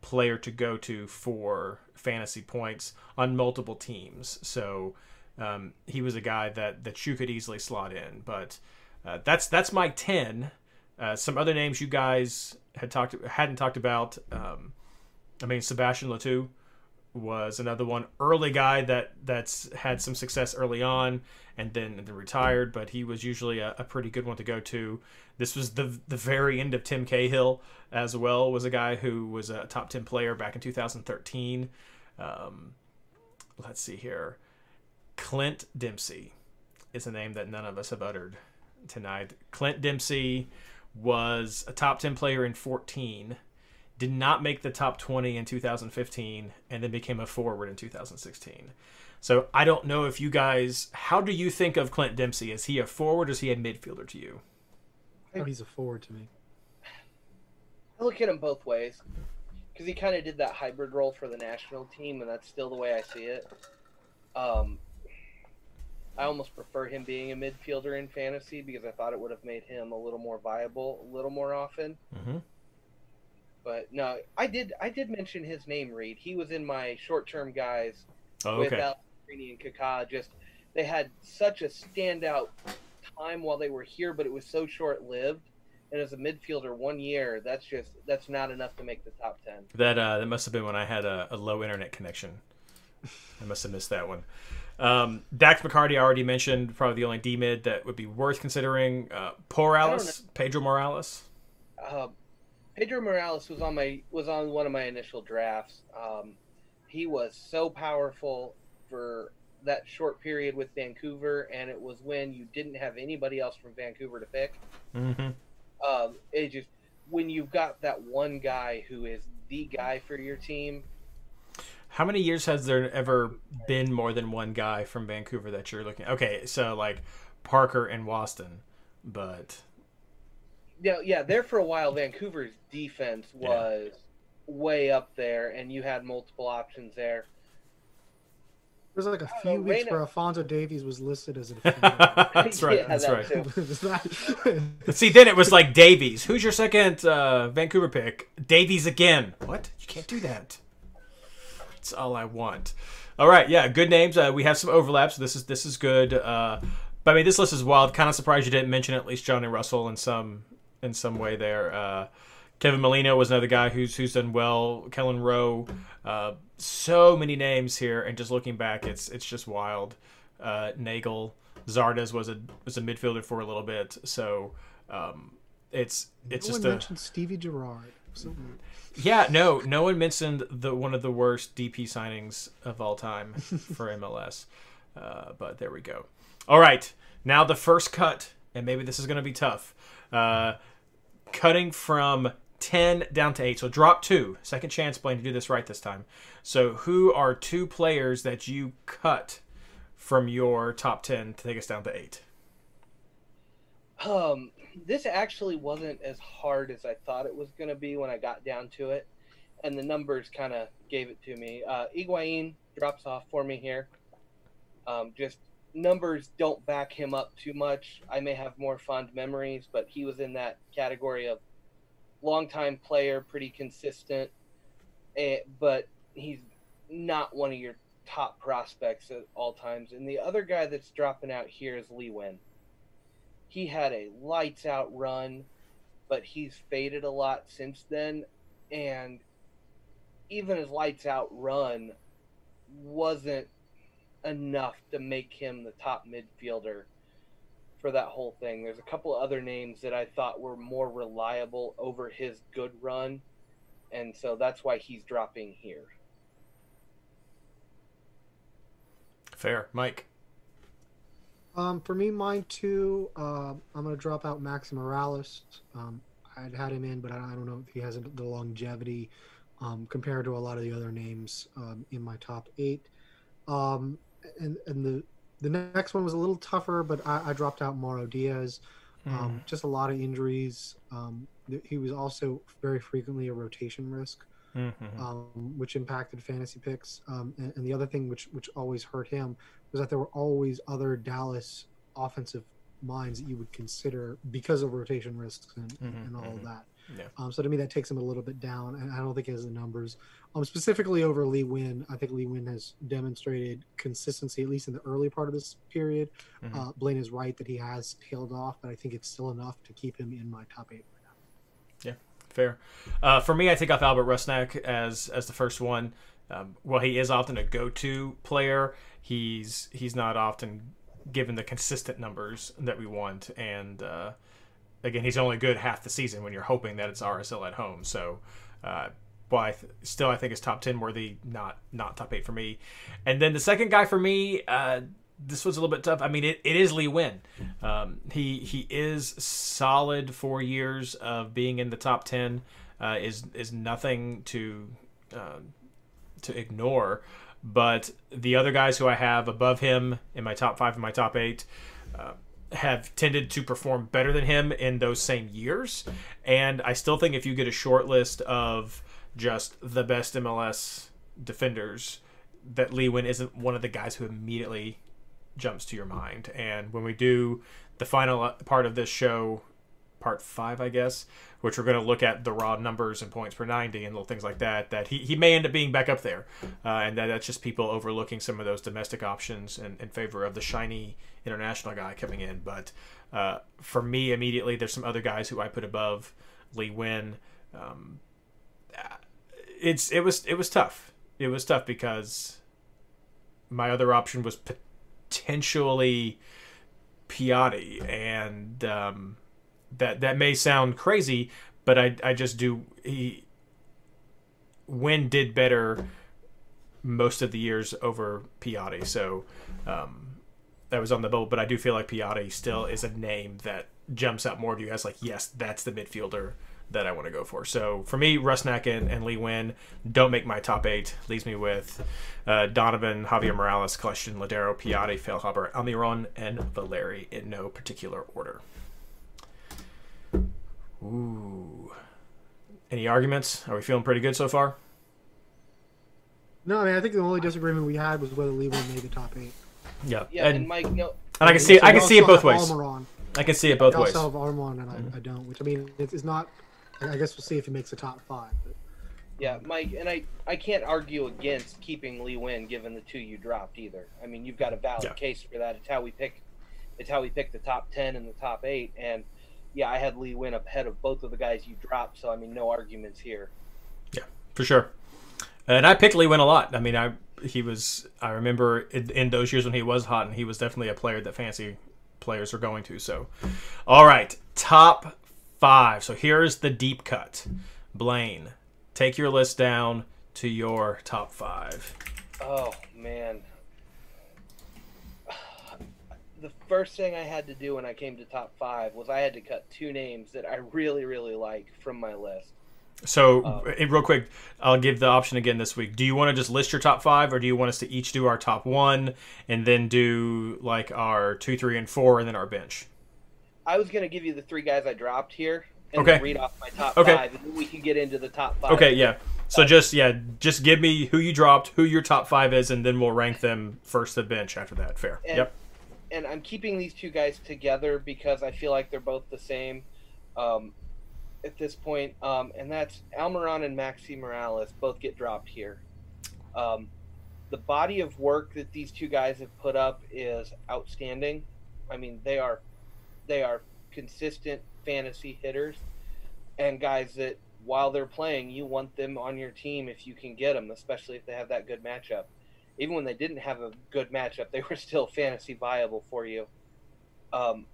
player to go to for fantasy points on multiple teams. So um, he was a guy that that you could easily slot in. But uh, that's that's my ten. Uh, some other names you guys had talked hadn't talked about. Um, I mean, Sebastian Le Toux was another one early guy that that's had some success early on and then then retired but he was usually a, a, pretty good one to go to this was the the very end of tim cahill as well was a guy who was a top 10 player back in 2013 um, let's see here clint dempsey is a name that none of us have uttered tonight clint dempsey was a top 10 player in 14 did not make the top 20 in 2015 and then became a forward in 2016. So I don't know if you guys, how do you think of Clint Dempsey? Is he a forward or is he a midfielder to you? Oh, he's a forward to me. I look at him both ways because he kind of did that hybrid role for the national team, and that's still the way I see it. Um, I almost prefer him being a midfielder in fantasy because I thought it would have made him a little more viable a little more often. Mm-hmm. But no, I did I did mention his name, Reed. He was in my short term guys oh, with okay. And Kaká. Just they had such a standout time while they were here, but it was so short lived. And as a midfielder, one year, that's just that's not enough to make the top ten. That uh, that must have been when I had a, a low internet connection. I must have missed that one. Um, Dax McCarty, I already mentioned, probably the only D mid that would be worth considering. Uh, Morales, Pedro Morales. Uh, Pedro Morales was on my was on one of my initial drafts. Um, he was so powerful for that short period with Vancouver, and it was when you didn't have anybody else from Vancouver to pick. Mm-hmm. Um, it just when you've got that one guy who is the guy for your team. How many years has there ever been more than one guy from Vancouver that you're looking? Okay, so like Parker and Waston, but yeah, yeah, there for a while, Vancouver's defense was yeah. way up there, and you had multiple options there. There's like a few know, weeks Reyna... where Alfonso Davies was listed as a defender. that's right. Yeah, that's that right. See, then it was like Davies. Who's your second uh, Vancouver pick? Davies again. What? You can't do that. That's all I want. All right, yeah, good names. Uh, we have some overlaps. So this is this is good. Uh, but I mean, this list is wild. Kind of surprised you didn't mention at least Johnny Russell and some in some way there. Uh, Kevin Molino was another guy who's who's done well. Kelyn Rowe, uh, so many names here, and just looking back, it's it's just wild. Uh, Nagbe, Zardes was a was a midfielder for a little bit, so um, it's it's no just one a, mentioned Stevie Gerrard. So yeah, no, no one mentioned the one of the worst DP signings of all time for MLS. Uh, but there we go. All right, now the first cut, and maybe this is going to be tough. Uh, cutting from 10 down to 8. So drop two. Second chance, Blaine, to do this right this time. So who are two players that you cut from your top 10 to take us down to 8? Um, this actually wasn't as hard as I thought it was going to be when I got down to it. And the numbers kind of gave it to me. Uh, Higuain drops off for me here. Um, just numbers don't back him up too much. I may have more fond memories, but he was in that category of longtime player, pretty consistent, eh, but he's not one of your top prospects at all times. And the other guy that's dropping out here is Lee Nguyen. He had a lights out run, but he's faded a lot since then. And even his lights out run wasn't enough to make him the top midfielder for that whole thing. There's a couple other names that I thought were more reliable over his good run, and so that's why he's dropping here. Fair, Mike. Um, for me, mine too. Uh, I'm gonna drop out Max Morales. Um, I'd had him in, but I don't know if he has the longevity um, compared to a lot of the other names um, in my top eight. Um, and and the the next one was a little tougher, but I, I dropped out Mauro Diaz. Um, mm. Just a lot of injuries. Um, he was also very frequently a rotation risk, mm-hmm. um, which impacted fantasy picks. Um, and, and, the other thing which which always hurt him was that there were always other Dallas offensive minds that you would consider because of rotation risks and, mm-hmm, and all mm-hmm. of that. Yeah. Um, so to me, that takes him a little bit down, and I don't think he has the numbers. Um, specifically over Lee Nguyen, I think Lee Nguyen has demonstrated consistency, at least in the early part of this period. Mhm. Uh, Blaine is right that he has tailed off, but I think it's still enough to keep him in my top eight. right now. Yeah, Fair. Uh, for me, I take off Albert Rusnak as as the first one. Um, while he is often a go-to player, he's he's not often given the consistent numbers that we want. And uh, again, he's only good half the season when you're hoping that it's RSL at home. So, uh, well, I th- still I think it's top ten worthy, not not top eight for me. And then the second guy for me, uh, this was a little bit tough. I mean, it, it is Lee Nguyen. Um, he he is solid four years of being in the top ten. Uh, is is nothing to uh, to ignore. But the other guys who I have above him in my top five and my top eight uh, have tended to perform better than him in those same years. And I still think if you get a short list of just the best MLS defenders, that Lee Nguyen isn't one of the guys who immediately jumps to your mind. And when we do the final part of this show, part five, I guess, which we're going to look at the raw numbers and points per 90 and little things like that, that he, he may end up being back up there. Uh, and that, that's just people overlooking some of those domestic options in, in favor of the shiny international guy coming in. But uh, for me, immediately, there's some other guys who I put above Lee Nguyen. Um, it's it was it was tough. It was tough because my other option was potentially Piatti, and um, that that may sound crazy, but I I just do he did better most of the years over Piatti, so um, that was on the bubble. But I do feel like Piatti still is a name that jumps out more to you guys. Like, yes, that's the midfielder that I want to go for. So for me, Rusnak and, and Lee Nguyen don't make my top eight. Leaves me with uh, Donovan, Javier Morales, Kljestan, Lodeiro, Piatti, Feilhaber, Almiron, and Valeri in no particular order. Ooh. Any arguments? Are we feeling pretty good so far? No, I mean I think the only disagreement we had was whether Lee Nguyen made the top eight. Yeah. Yeah, and, and, Mike, no, and I can see So I can see it both ways. Almiron. I can see it both We ways. also have Armon, and I, mm-hmm. I don't. Which I mean, it's, it's not. I guess we'll see if he makes the top five. But yeah, Mike, and I, I can't argue against keeping Lee Nguyen given the two you dropped either. I mean, you've got a valid Yeah. case for that. It's how we pick, it's how we pick the top ten and the top eight. And yeah, I had Lee Nguyen ahead of both of the guys you dropped. So I mean, no arguments here. Yeah, for sure. And I picked Lee Nguyen a lot. I mean, I he was. I remember in, in those years when he was hot, and he was definitely a player that fancy players are going to. So, all right, top five. So here's the deep cut. Blaine, take your list down to your top five. Oh man. The first thing I had to do when I came to top five was I had to cut two names that I really, really like from my list. So, Um, real quick, I'll give the option again this week. Do you want to just list your top five, or do you want us to each do our top one and then do like our two, three, and four, and then our bench? I was gonna give you the three guys I dropped here and Okay. read off my top Okay. five, and then we can get into the top five. Okay, yeah. So just yeah, just give me who you dropped, who your top five is, and then we'll rank them first to bench after that. Fair. And, Yep. And I'm keeping these two guys together because I feel like they're both the same um, at this point. Um, and that's Almiron and Maxi Morales both get dropped here. Um, the body of work that these two guys have put up is outstanding. I mean, they are they are consistent fantasy hitters and guys that while they're playing, you want them on your team if you can get them, especially if they have that good matchup. Even when they didn't have a good matchup, they were still fantasy viable for you. Um,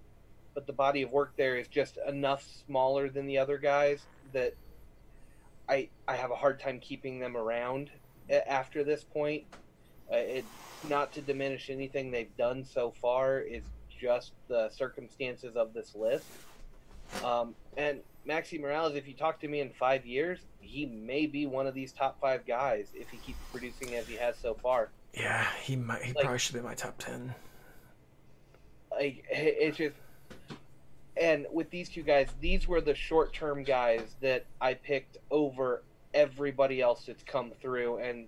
but the body of work there is just enough smaller than the other guys that I I have a hard time keeping them around after this point. Uh, it not to diminish anything they've done so far is just the circumstances of this list. Um, and Maxi Morales, if you talk to me in five years, he may be one of these top five guys if he keeps producing as he has so far. Yeah, he might. He Like- probably should be my top ten. like it's just and with these two guys these were the short-term guys that i picked over everybody else that's come through and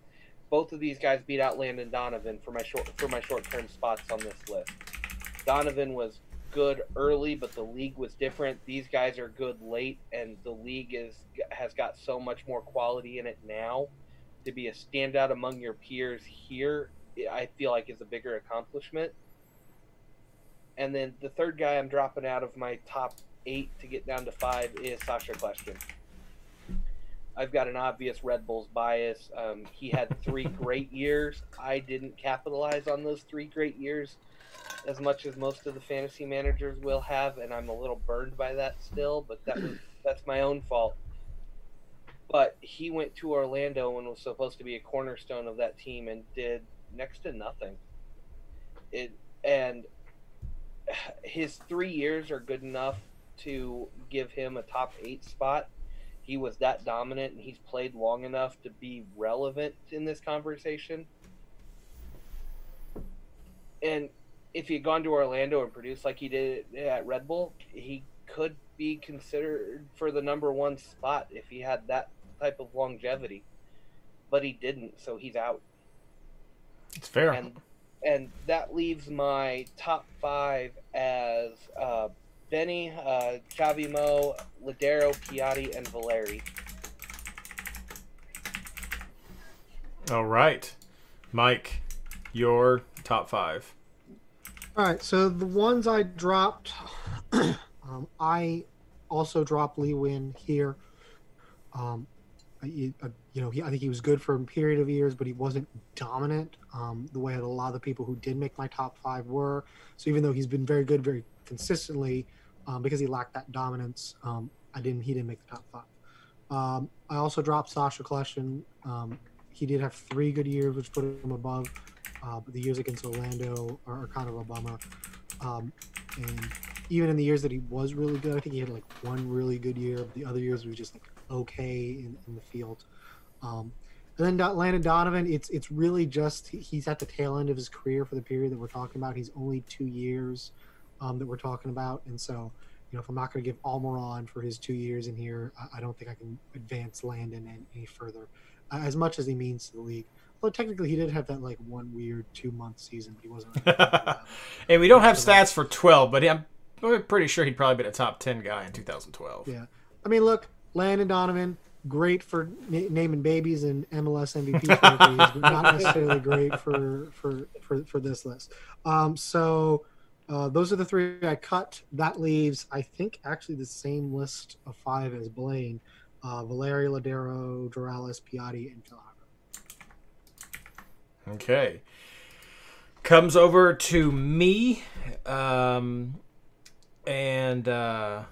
both of these guys beat out landon donovan for my short for my short-term spots on this list donovan was good early, but the league was different. These guys are good late, and the league is has got so much more quality in it now. To be a standout among your peers here, I feel like is a bigger accomplishment. And then the third guy I'm dropping out of my top eight to get down to five is Sacha Kljestan. I've got an obvious Red Bulls bias. Um, he had three great years. I didn't capitalize on those three great years as much as most of the fantasy managers will have, and I'm a little burned by that still. But that was that's my own fault. But he went to Orlando and was supposed to be a cornerstone of that team and did next to nothing. It and his three years are good enough to give him a top eight spot. He was that dominant and he's played long enough to be relevant in this conversation. And if he had gone to Orlando and produced like he did at Red Bull, he could be considered for the number one spot if he had that type of longevity. But he didn't, so he's out. It's fair. And and that leaves my top five as uh, Benny, uh, Javi Mo, Lodeiro, Piatti, and Valeri. All right, Mike, your top five. All right, so the ones I dropped, um, I also dropped Lee Nguyen here. Um, I, I- you know, I think he was good for a period of years, but he wasn't dominant um, the way that a lot of the people who did make my top five were. So even though he's been very good, very consistently, um, because he lacked that dominance, um, I didn't. He didn't make the top five. Um, I also dropped Sacha Kljestan. Um, he did have three good years, which put him above. Uh, but the years against Orlando are, are kind of a bummer. Um, and even in the years that he was really good, I think he had like one really good year. The other years was just like okay in, in the field. Um, and then Do- Landon Donovan, it's it's really just he's at the tail end of his career for the period that we're talking about. He's only two years um, that we're talking about, and so you know if I'm not going to give Almiron for his two years in here, I, I don't think I can advance Landon any, any further, uh, as much as he means to the league. Well, technically, he did have that like one weird two month season, but he wasn't. and we don't have stats for 12, but I'm I'm pretty sure he'd probably been a top 10 guy in 2012. Yeah. I mean, look, Landon Donovan, great for na- naming babies and MLS MVP trophies, but not necessarily great for for for, for this list. Um, so uh, those are the three I cut. That leaves, I think, actually the same list of five as Blaine: uh, Valerio Lodeiro, Doralis, Piatti, and Phil. Okay. Comes over to me. Um, and uh,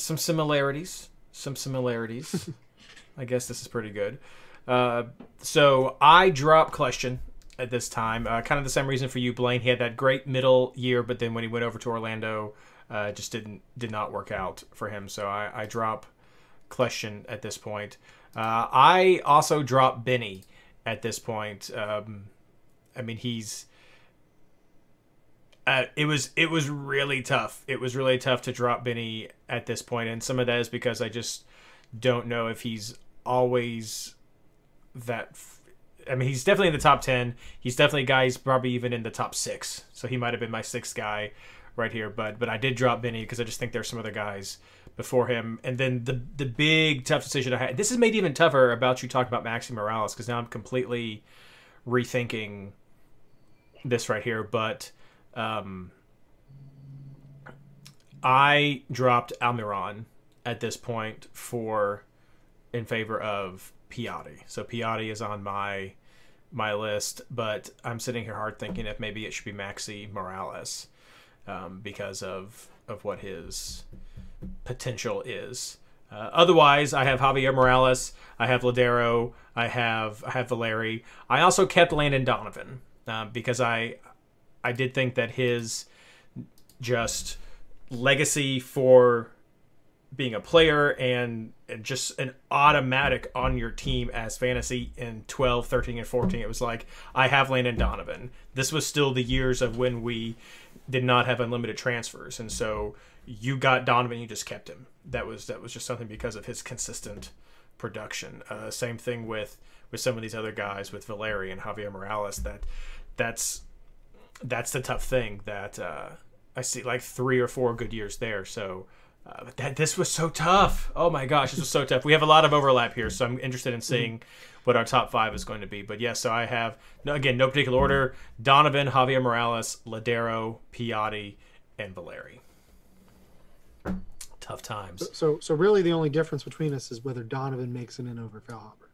some similarities. Some similarities. I guess this is pretty good. Uh, so I drop Kljestan at this time. Uh, kind of the same reason for you, Blaine. He had that great middle year, but then when he went over to Orlando, uh, it just didn't did not work out for him. So I, I drop Kljestan at this point. Uh, I also drop Benny at this point. Um, I mean, he's. It was it was really tough. It was really tough to drop Benny at this point, and some of that is because I just don't know if he's always that. F- I mean, he's definitely in the top ten. He's definitely a guy. He's probably even in the top six. So he might have been my sixth guy right here. But but I did drop Benny because I just think there's some other guys before him. And then the the big tough decision I had. This is made even tougher about you talking about Maxi Morales because now I'm completely rethinking this right here. But um, I dropped Almiron at this point for in favor of Piatti. So Piatti is on my my list, but I'm sitting here hard thinking if maybe it should be Maxi Morales um, because of of what his potential is. Uh, otherwise, I have Javier Morales, I have Lodeiro, I have I have Valeri. I also kept Landon Donovan um, because I I did think that his just legacy for being a player and, and just an automatic on your team as fantasy in 12 13 and 14 it was like i have landon donovan. This was still the years of when we did not have unlimited transfers and so you got donovan you just kept him. That was that was just something because of his consistent production. Uh, same thing with with some of these other guys with valeri and javier morales that that's that's the tough thing that uh, I see like three or four good years there. So. Uh, but that this was so tough. Oh my gosh, this was so tough. We have a lot of overlap here, so I'm interested in seeing what our top five is going to be. But yes, so I have no, again no particular order: Donovan, Javier Morales, Lodeiro, Piatti, and Valeri. Tough times. So, so really, the only difference between us is whether Donovan makes it in over Feilhaber.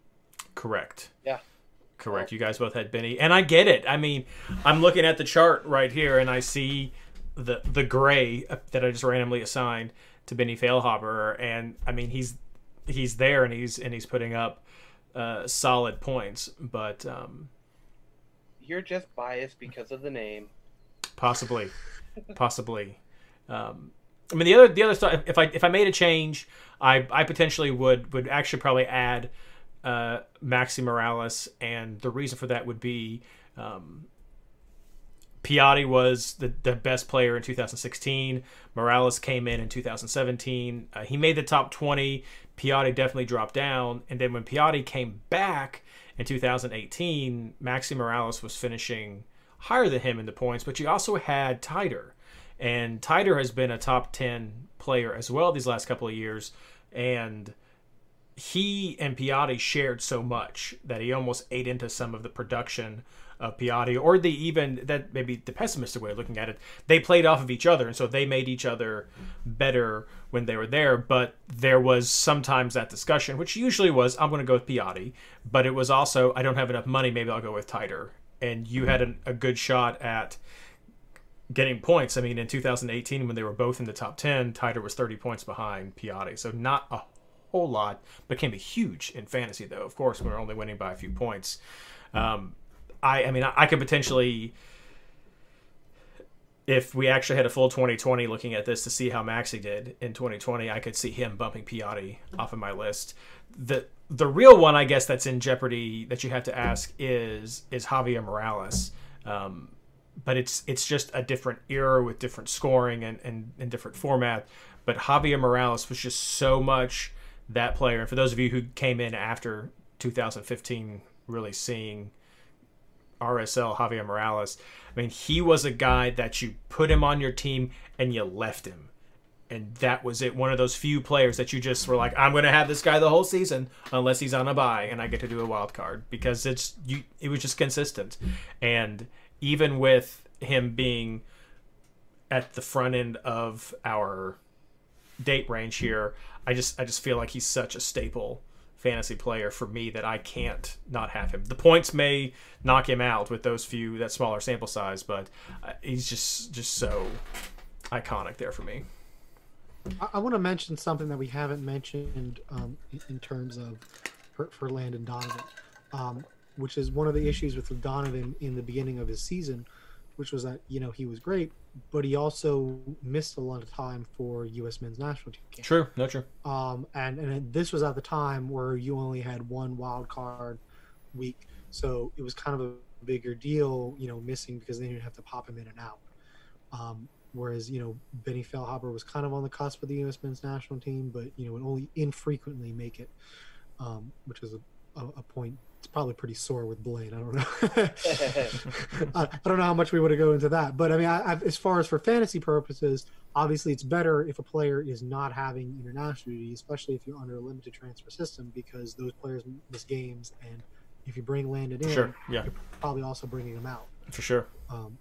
Correct. Yeah. Correct. You guys both had Benny, and I get it. I mean, I'm looking at the chart right here, and I see the the gray that I just randomly assigned to Benny Feilhaber, and I mean he's he's there, and he's and he's putting up uh, solid points, but um, You're just biased because of the name. possibly, possibly. Um, I mean, the other the other stuff. If I if I made a change, I I potentially would would actually probably add uh, Maxi Morales, and the reason for that would be um, Piatti was the, the best player in 2016. Morales came in in 2017. Uh, he made the top 20. Piatti definitely dropped down, and then when Piatti came back in 2018, Maxi Morales was finishing higher than him in the points, but you also had Taïder. And Taïder has been a top 10 player as well these last couple of years. And he and Piatti shared so much that he almost ate into some of the production of Piatti, or the even that maybe the pessimistic way of looking at it. They played off of each other, and so they made each other better when they were there. But there was sometimes that discussion, which usually was, "I'm going to go with Piatti," but it was also, "I don't have enough money. Maybe I'll go with Taïder." And you had an, a good shot at getting points. I mean, in 2018, when they were both in the top 10, Taïder was 30 points behind Piatti. So not a whole lot, Became be huge in fantasy, though. Of course, we're only winning by a few points. Um, I, I mean, I, I could potentially, if we actually had a full 2020 looking at this to see how Maxi did in 2020, I could see him bumping Piatti off of my list. The the real one, I guess, that's in jeopardy that you have to ask is is Javier Morales. Um, but it's it's just a different era with different scoring and, and, and different format. But Javier Morales was just so much that player. And for those of you who came in after 2015, really seeing RSL Javier Morales, I mean, he was a guy that you put him on your team and you left him. And that was it. One of those few players that you just were like, I'm going to have this guy the whole season unless he's on a buy and I get to do a wild card because it's you. It was just consistent, and even with him being at the front end of our date range here, I just I just feel like he's such a staple fantasy player for me that I can't not have him. The points may knock him out with those few that smaller sample size, but uh, he's just just so iconic there for me. I, I want to mention something that we haven't mentioned um, in, terms of for, for Landon Donovan, um, which is one of the issues with Donovan in the beginning of his season, which was that you know he was great, but he also missed a lot of time for U.S. men's national team. Camp. True, no true. Um, and and this was at the time where you only had one wild card week, so it was kind of a bigger deal, you know, missing because then you'd have to pop him in and out. Um, whereas you know Benny Feilhaber was kind of on the cusp of the U.S. men's national team, but you know would only infrequently make it, um, which is a, a, a point. It's probably pretty sore with Blaine. I don't know. I, I don't know how much we want to go into that, but I mean, I, as far as for fantasy purposes, obviously it's better if a player is not having international duty, especially if you're under a limited transfer system, because those players miss games, and if you bring Landon in, Sure, yeah. you're probably also bringing him out. For sure. Um,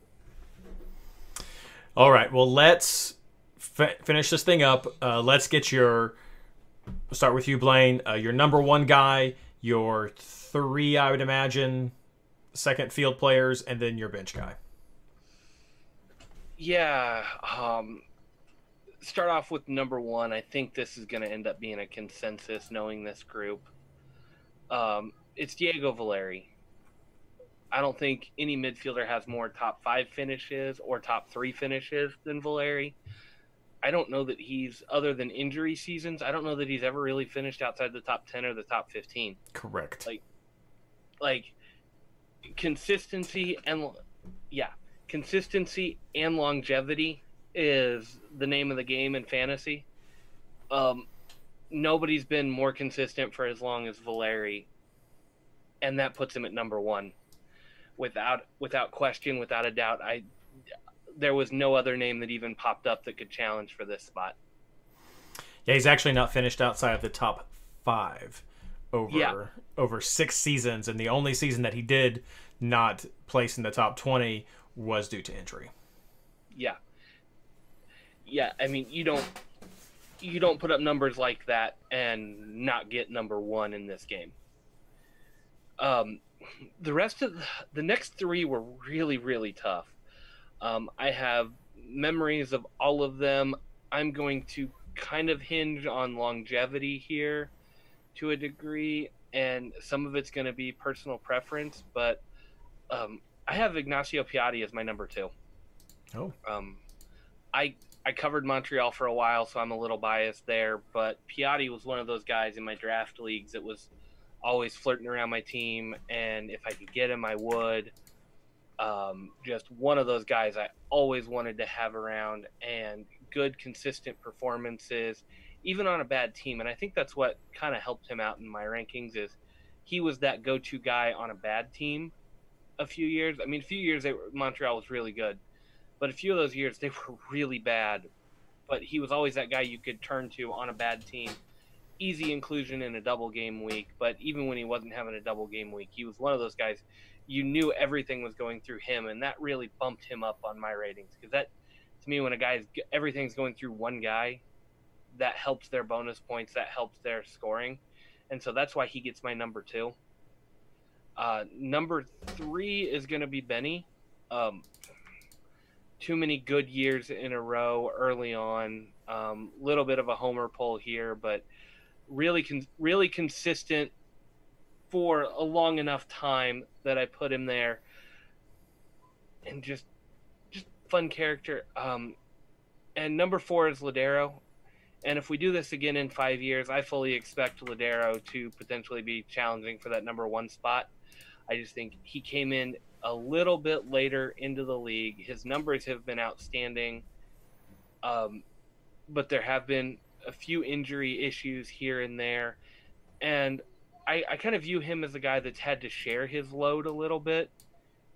All right. Well, let's fi- finish this thing up. Uh, let's get your. We'll start with you, Blaine. Uh, your number one guy, your three, I would imagine, second field players, and then your bench guy. Yeah. Um, start off with number one. I think this is going to end up being a consensus, knowing this group. Um, it's Diego Valeri. I don't think any midfielder has more top five finishes or top three finishes than Valeri. I don't know that he's, other than injury seasons, I don't know that he's ever really finished outside the top 10 or the top 15 Correct. Like- like consistency and yeah consistency and longevity is the name of the game in fantasy um nobody's been more consistent for as long as valeri and that puts him at number one without without question, without a doubt. I there was no other name that even popped up that could challenge for this spot. Yeah, he's actually not finished outside of the top five over Yeah. over six seasons, and the only season that he did not place in the top twenty was due to injury. Yeah. Yeah, I mean, you don't you don't put up numbers like that and not get number 1 in this game. Um the rest of the, the next 3 were really really tough. Um I have memories of all of them. I'm going to kind of hinge on longevity here to a degree and some of it's going to be personal preference, but um I have Ignacio Piatti as my number 2. Oh. Um, I I covered Montreal for a while, so I'm a little biased there. But Piatti was one of those guys in my draft leagues that was always flirting around my team, and if I could get him, I would. Um, just one of those guys I always wanted to have around, and good, consistent performances, even on a bad team. And I think that's what kind of helped him out in my rankings is he was that go-to guy on a bad team. A few years, I mean, a few years they were, Montreal was really good but a few of those years they were really bad. But he was always that guy you could turn to on a bad team. Easy inclusion in a double game week, but even when he wasn't having a double game week, he was one of those guys you knew everything was going through him, and that really bumped him up on my ratings. Because that, to me, when a guy's everything's going through one guy, that helps their bonus points, that helps their scoring, and so that's why he gets my number two. Uh, number three is going to be Benny. Um, too many good years in a row early on. Um, little bit of a homer pull here, but really, con- really consistent for a long enough time that I put him there, and just, just fun character. Um, and number four is Lodeiro. And if we do this again in five years, I fully expect Lodeiro to potentially be challenging for that number one spot. I just think he came in a little bit later into the league. His numbers have been outstanding, um, but there have been a few injury issues here and there. And I, I kind of view him as a guy that's had to share his load a little bit.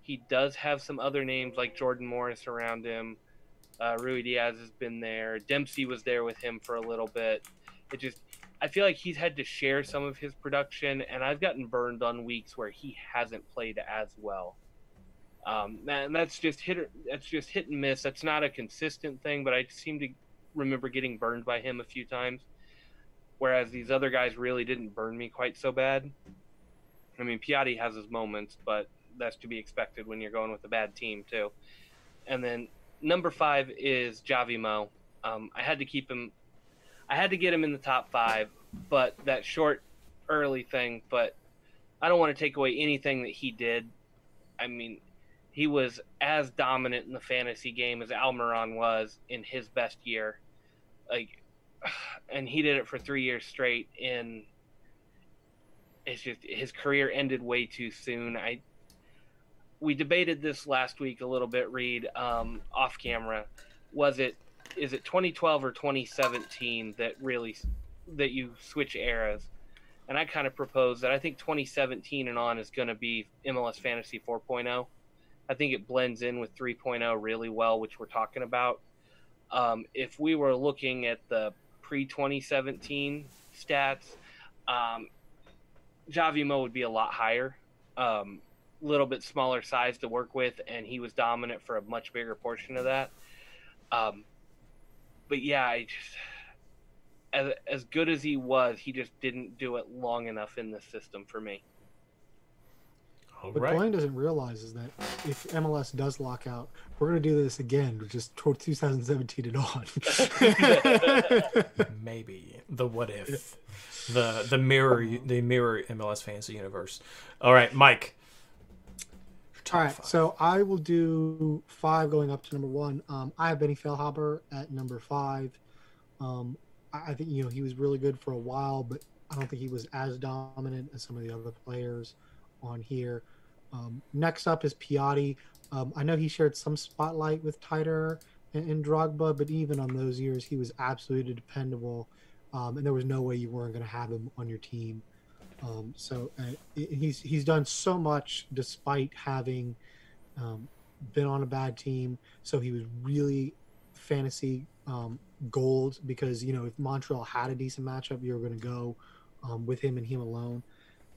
He does have some other names like Jordan Morris around him. Uh, Ruidíaz has been there. Dempsey was there with him for a little bit. It just, I feel like he's had to share some of his production, and I've gotten burned on weeks where he hasn't played as well. Um, and that's just hit. That's just hit and miss. That's not a consistent thing, but I seem to remember getting burned by him a few times. Whereas these other guys really didn't burn me quite so bad. I mean, Piatti has his moments, but that's to be expected when you're going with a bad team too. And then number five is Javi Mo. Um, I had to keep him. I had to get him in the top five, but that short, early thing. But I don't want to take away anything that he did. I mean, he was as dominant in the fantasy game as Almiron was in his best year. Like, and he did it for three years straight. And it's just his career ended way too soon. I we debated this last week a little bit. Reed, um, off camera, was it is it 2012 or 2017 that really that you switch eras? And I kind of proposed that I think 2017 and on is going to be MLS Fantasy 4.0. I think it blends in with 3.0 really well, which we're talking about. Um, if we were looking at the pre 2017 stats, um, Javi Mo would be a lot higher, a um, little bit smaller size to work with, and he was dominant for a much bigger portion of that. Um, but yeah, I just as as good as he was, he just didn't do it long enough in the system for me. All What right. Blaine doesn't realize is that if MLS does lock out, we're going to do this again, just toward 2017 and on. Maybe the what if, the the mirror the mirror MLS fantasy universe. All right, Mike. All right, five. so I will do five going up to number one. Um, I have Benny Feilhaber at number five. Um, I, I think you know he was really good for a while, but I don't think he was as dominant as some of the other players on here. Um, next up is Piatti. Um, I know he shared some spotlight with Taïder and, and Drogba, but even on those years, he was absolutely dependable, um, and there was no way you weren't going to have him on your team. Um, so uh, he's he's done so much despite having um, been on a bad team. So he was really fantasy um, gold because you know if Montreal had a decent matchup, you were going to go with him and him alone.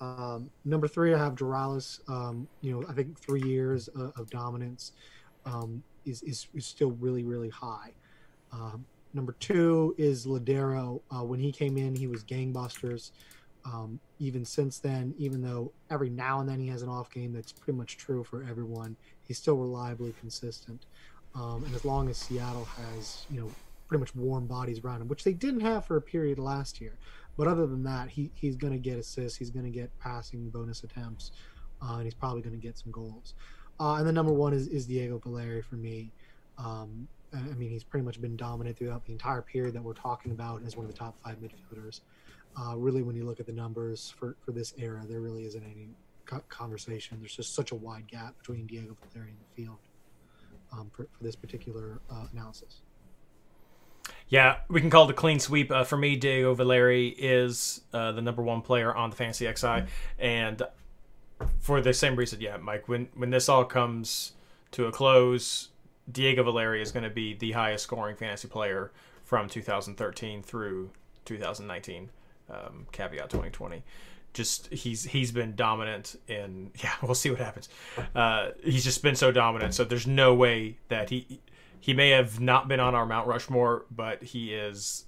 Um, number three, I have Doralis. Um, you know, I think three years of, of dominance um, is, is, is still really really high. Um, number two is Lodeiro. Uh, when he came in, he was gangbusters. Um, even since then, even though every now and then he has an off game, that's pretty much true for everyone. He's still reliably consistent. Um, and as long as Seattle has, you know, pretty much warm bodies around him, which they didn't have for a period last year, but other than that, he, he's going to get assists, he's going to get passing bonus attempts, uh, and he's probably going to get some goals. Uh, and the number one is, is Diego Valeri for me. Um, I mean, he's pretty much been dominant throughout the entire period that we're talking about as one of the top five midfielders. Uh, really, when you look at the numbers for, for this era, there really isn't any conversation. There's just such a wide gap between Diego Valeri and the field um, for, for, this particular uh, analysis. Yeah, we can call it a clean sweep. Uh, for me, Diego Valeri is uh, the number one player on the Fantasy XI, and for the same reason, yeah, Mike. When when this all comes to a close, Diego Valeri is going to be the highest scoring fantasy player from 2013 through 2019. Um, caveat 2020 just he's he's been dominant in yeah we'll see what happens uh, he's just been so dominant so there's no way that he he may have not been on our mount rushmore but he is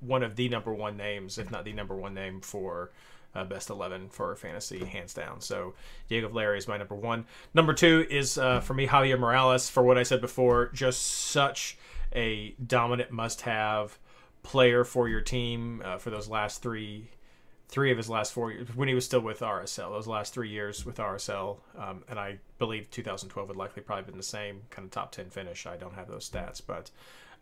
one of the number one names if not the number one name for uh, best 11 for fantasy hands down. So diego valeri is my number one. Number two is uh, for me javier morales. For what i said before just such a dominant must have player for your team uh, for those last three three of his last four years when he was still with RSL. Those last three years with RSL, um, and I believe 2012 would likely probably been the same kind of top 10 finish. I don't have those stats, but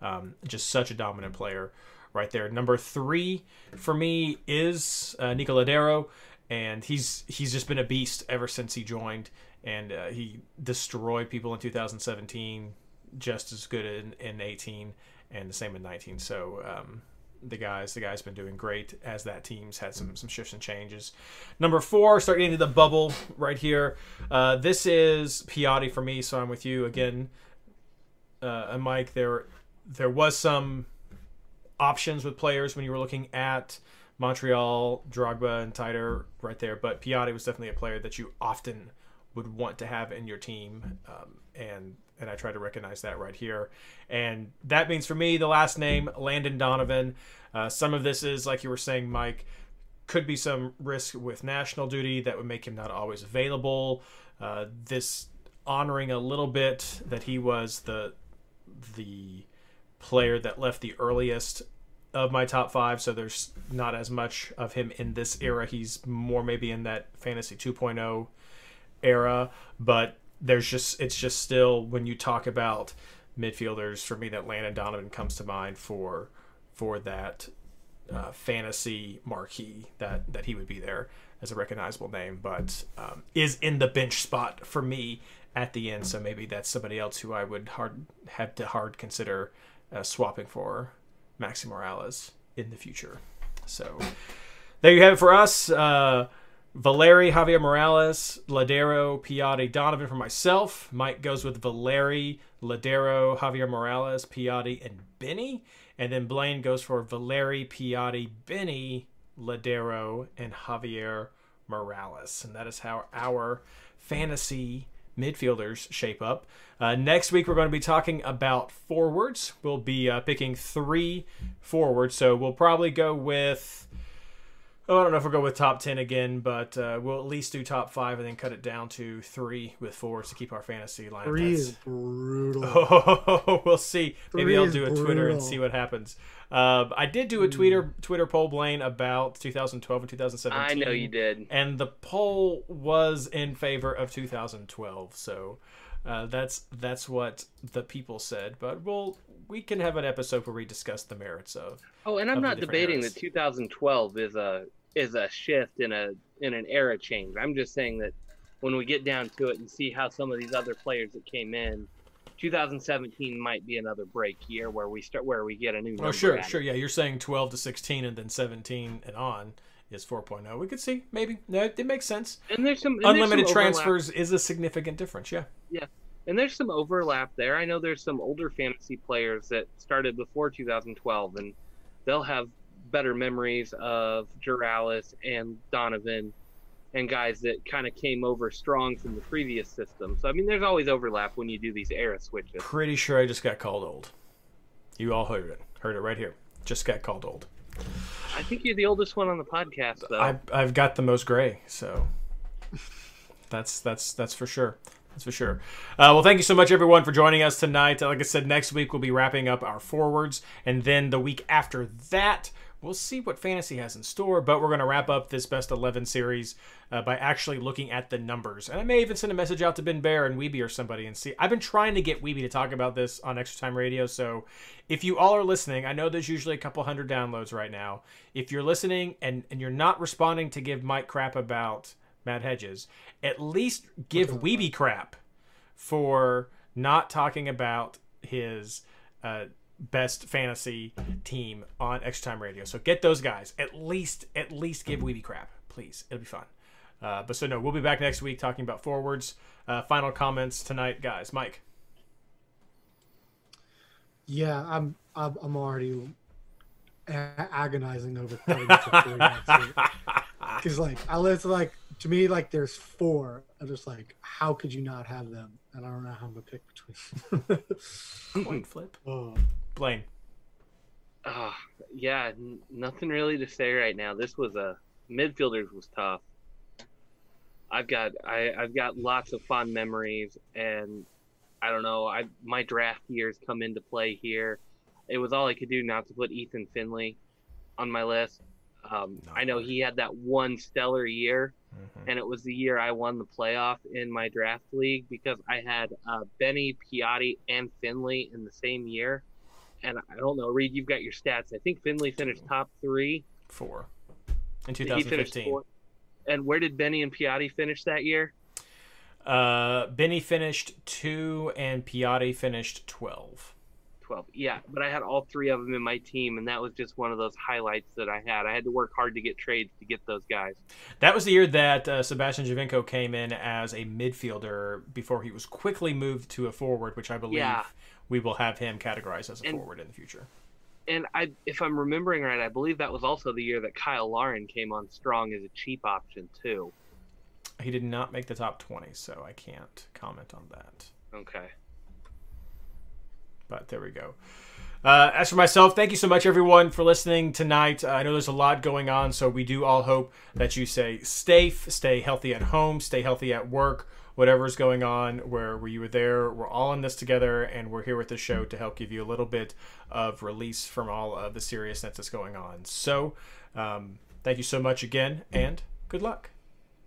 um, just such a dominant player right there. Number three for me is uh, Nico Lodeiro, and he's he's just been a beast ever since he joined, and uh, he destroyed people in 2017, just as good in, in 18, and the same in 19. So um, the guys. The guy's been doing great as that team's had some some shifts and changes. Number four, start getting to the bubble right here. Uh, this is Piatti for me, so I'm with you again. Uh, Mike, there there was some options with players when you were looking at Montreal, Drogba, and Taïder right there, but Piatti was definitely a player that you often would want to have in your team, um, and and I try to recognize that right here. And that means for me, the last name, Landon Donovan. Uh, some of this is, like you were saying, Mike, could be some risk with national duty that would make him not always available. Uh, this honoring a little bit that he was the the player that left the earliest of my top five, so there's not as much of him in this era. He's more maybe in that fantasy 2.0 era, but there's just it's just still when you talk about midfielders for me that Landon Donovan comes to mind for for that uh, fantasy marquee that that he would be there as a recognizable name, but um, is in the bench spot for me at the end. So maybe that's somebody else who I would hard have to hard consider uh, swapping for Maxi Moralez in the future. So there you have it for us. Uh, Valeri, Javier Morales, Lodeiro, Piatti, Donovan for myself. Mike goes with Valeri, Lodeiro, Javier Morales, Piatti, and Benny. And then Blaine goes for Valeri, Piatti, Benny, Lodeiro, and Javier Morales. And that is how our fantasy midfielders shape up. Uh, next week, we're going to be talking about forwards. We'll be uh, picking three forwards. So we'll probably go with Oh, I don't know if we'll go with top 10 again, but uh, we'll at least do top five and then cut it down to three with fours to keep our fantasy line. Three is brutal. Oh, we'll see. Maybe I'll do a brutal. Twitter and see what happens. Uh, I did do a hmm. Twitter Twitter poll, Blaine, about 2012 and 2017. I know you did. And the poll was in favor of 2012. So uh, that's that's what the people said. But we'll we can have an episode where we discuss the merits of. Oh, and I'm not debating eras. that 2012 is a is a shift in a in an era change. I'm just saying that when we get down to it and see how some of these other players that came in 2017 might be another break year where we start where we get a new. Oh, sure, sure, yeah. You're saying 12 to 16 and then 17 and on is 4.0. We could see maybe. No, it, it makes sense. And there's some and there's Unlimited some transfers is a significant difference. Yeah. Yeah. And there's some overlap there. I know there's some older fantasy players that started before 2012, and they'll have better memories of Juralis and Donovan and guys that kind of came over strong from the previous system. So, I mean, there's always overlap when you do these era switches. Pretty sure I just got called old. You all heard it. Heard it right here. Just got called old. I think you're the oldest one on the podcast, though. I, I've got the most gray, so that's that's that's for sure. That's for sure. Uh, well, thank you so much, everyone, for joining us tonight. Like I said, next week we'll be wrapping up our forwards, and then the week after that, we'll see what fantasy has in store. But we're going to wrap up this best 11 series uh, by actually looking at the numbers. And I may even send a message out to Ben Baer and Wiebe or somebody and see. I've been trying to get Wiebe to talk about this on Extra Time Radio. So if you all are listening, I know there's usually a couple hundred downloads right now. If you're listening and, and you're not responding to give Mike crap about Matt Hedges, at least give Wiebe crap for not talking about his uh, best fantasy team on Extra Time Radio. So get those guys. At least, at least give Wiebe crap, please. It'll be fun. Uh, but so no, we'll be back next week talking about forwards. Uh, final comments tonight, guys. Mike. Yeah, I'm I'm, I'm already agonizing over putting it to three next week. Because like I it's like to me like there's four. I'm just like, how could you not have them? And I don't know how I'm gonna pick between. Coin flip. oh, Blaine. Ah, yeah, n- nothing really to say right now. This was a midfielders was tough. I've got I, I've got lots of fond memories, and I don't know. I my draft years come into play here. It was all I could do not to put Ethan Finlay on my list. Um, I know he had that one stellar year, and it was the year I won the playoff in my draft league because I had uh, Benny, Piatti, and Finley in the same year. And I don't know, Reed, you've got your stats. I think Finlay finished top three. Four. In 2015. fourth. And where did Benny and Piatti finish that year? Uh, Benny finished two, and Piatti finished 12. 12. Yeah, but I had all three of them in my team, and that was just one of those highlights that I had. I had to work hard to get trades to get those guys. That was the year that uh, Sebastian Giovinco came in as a midfielder before he was quickly moved to a forward, which I believe Yeah. We will have him categorized as a And- forward in the future. And I, if I'm remembering right, I believe that was also the year that Kyle Lauren came on strong as a cheap option too. He did not make the top 20, so I can't comment on that. Okay. But there we go. Uh, as for myself, thank you so much, everyone, for listening tonight. Uh, I know there's a lot going on, so we do all hope that you stay safe, stay healthy at home, stay healthy at work, whatever's going on, where, where you were there. We're all in this together, and we're here with the show to help give you a little bit of release from all of the seriousness that's going on. So, um, thank you so much again, and good luck.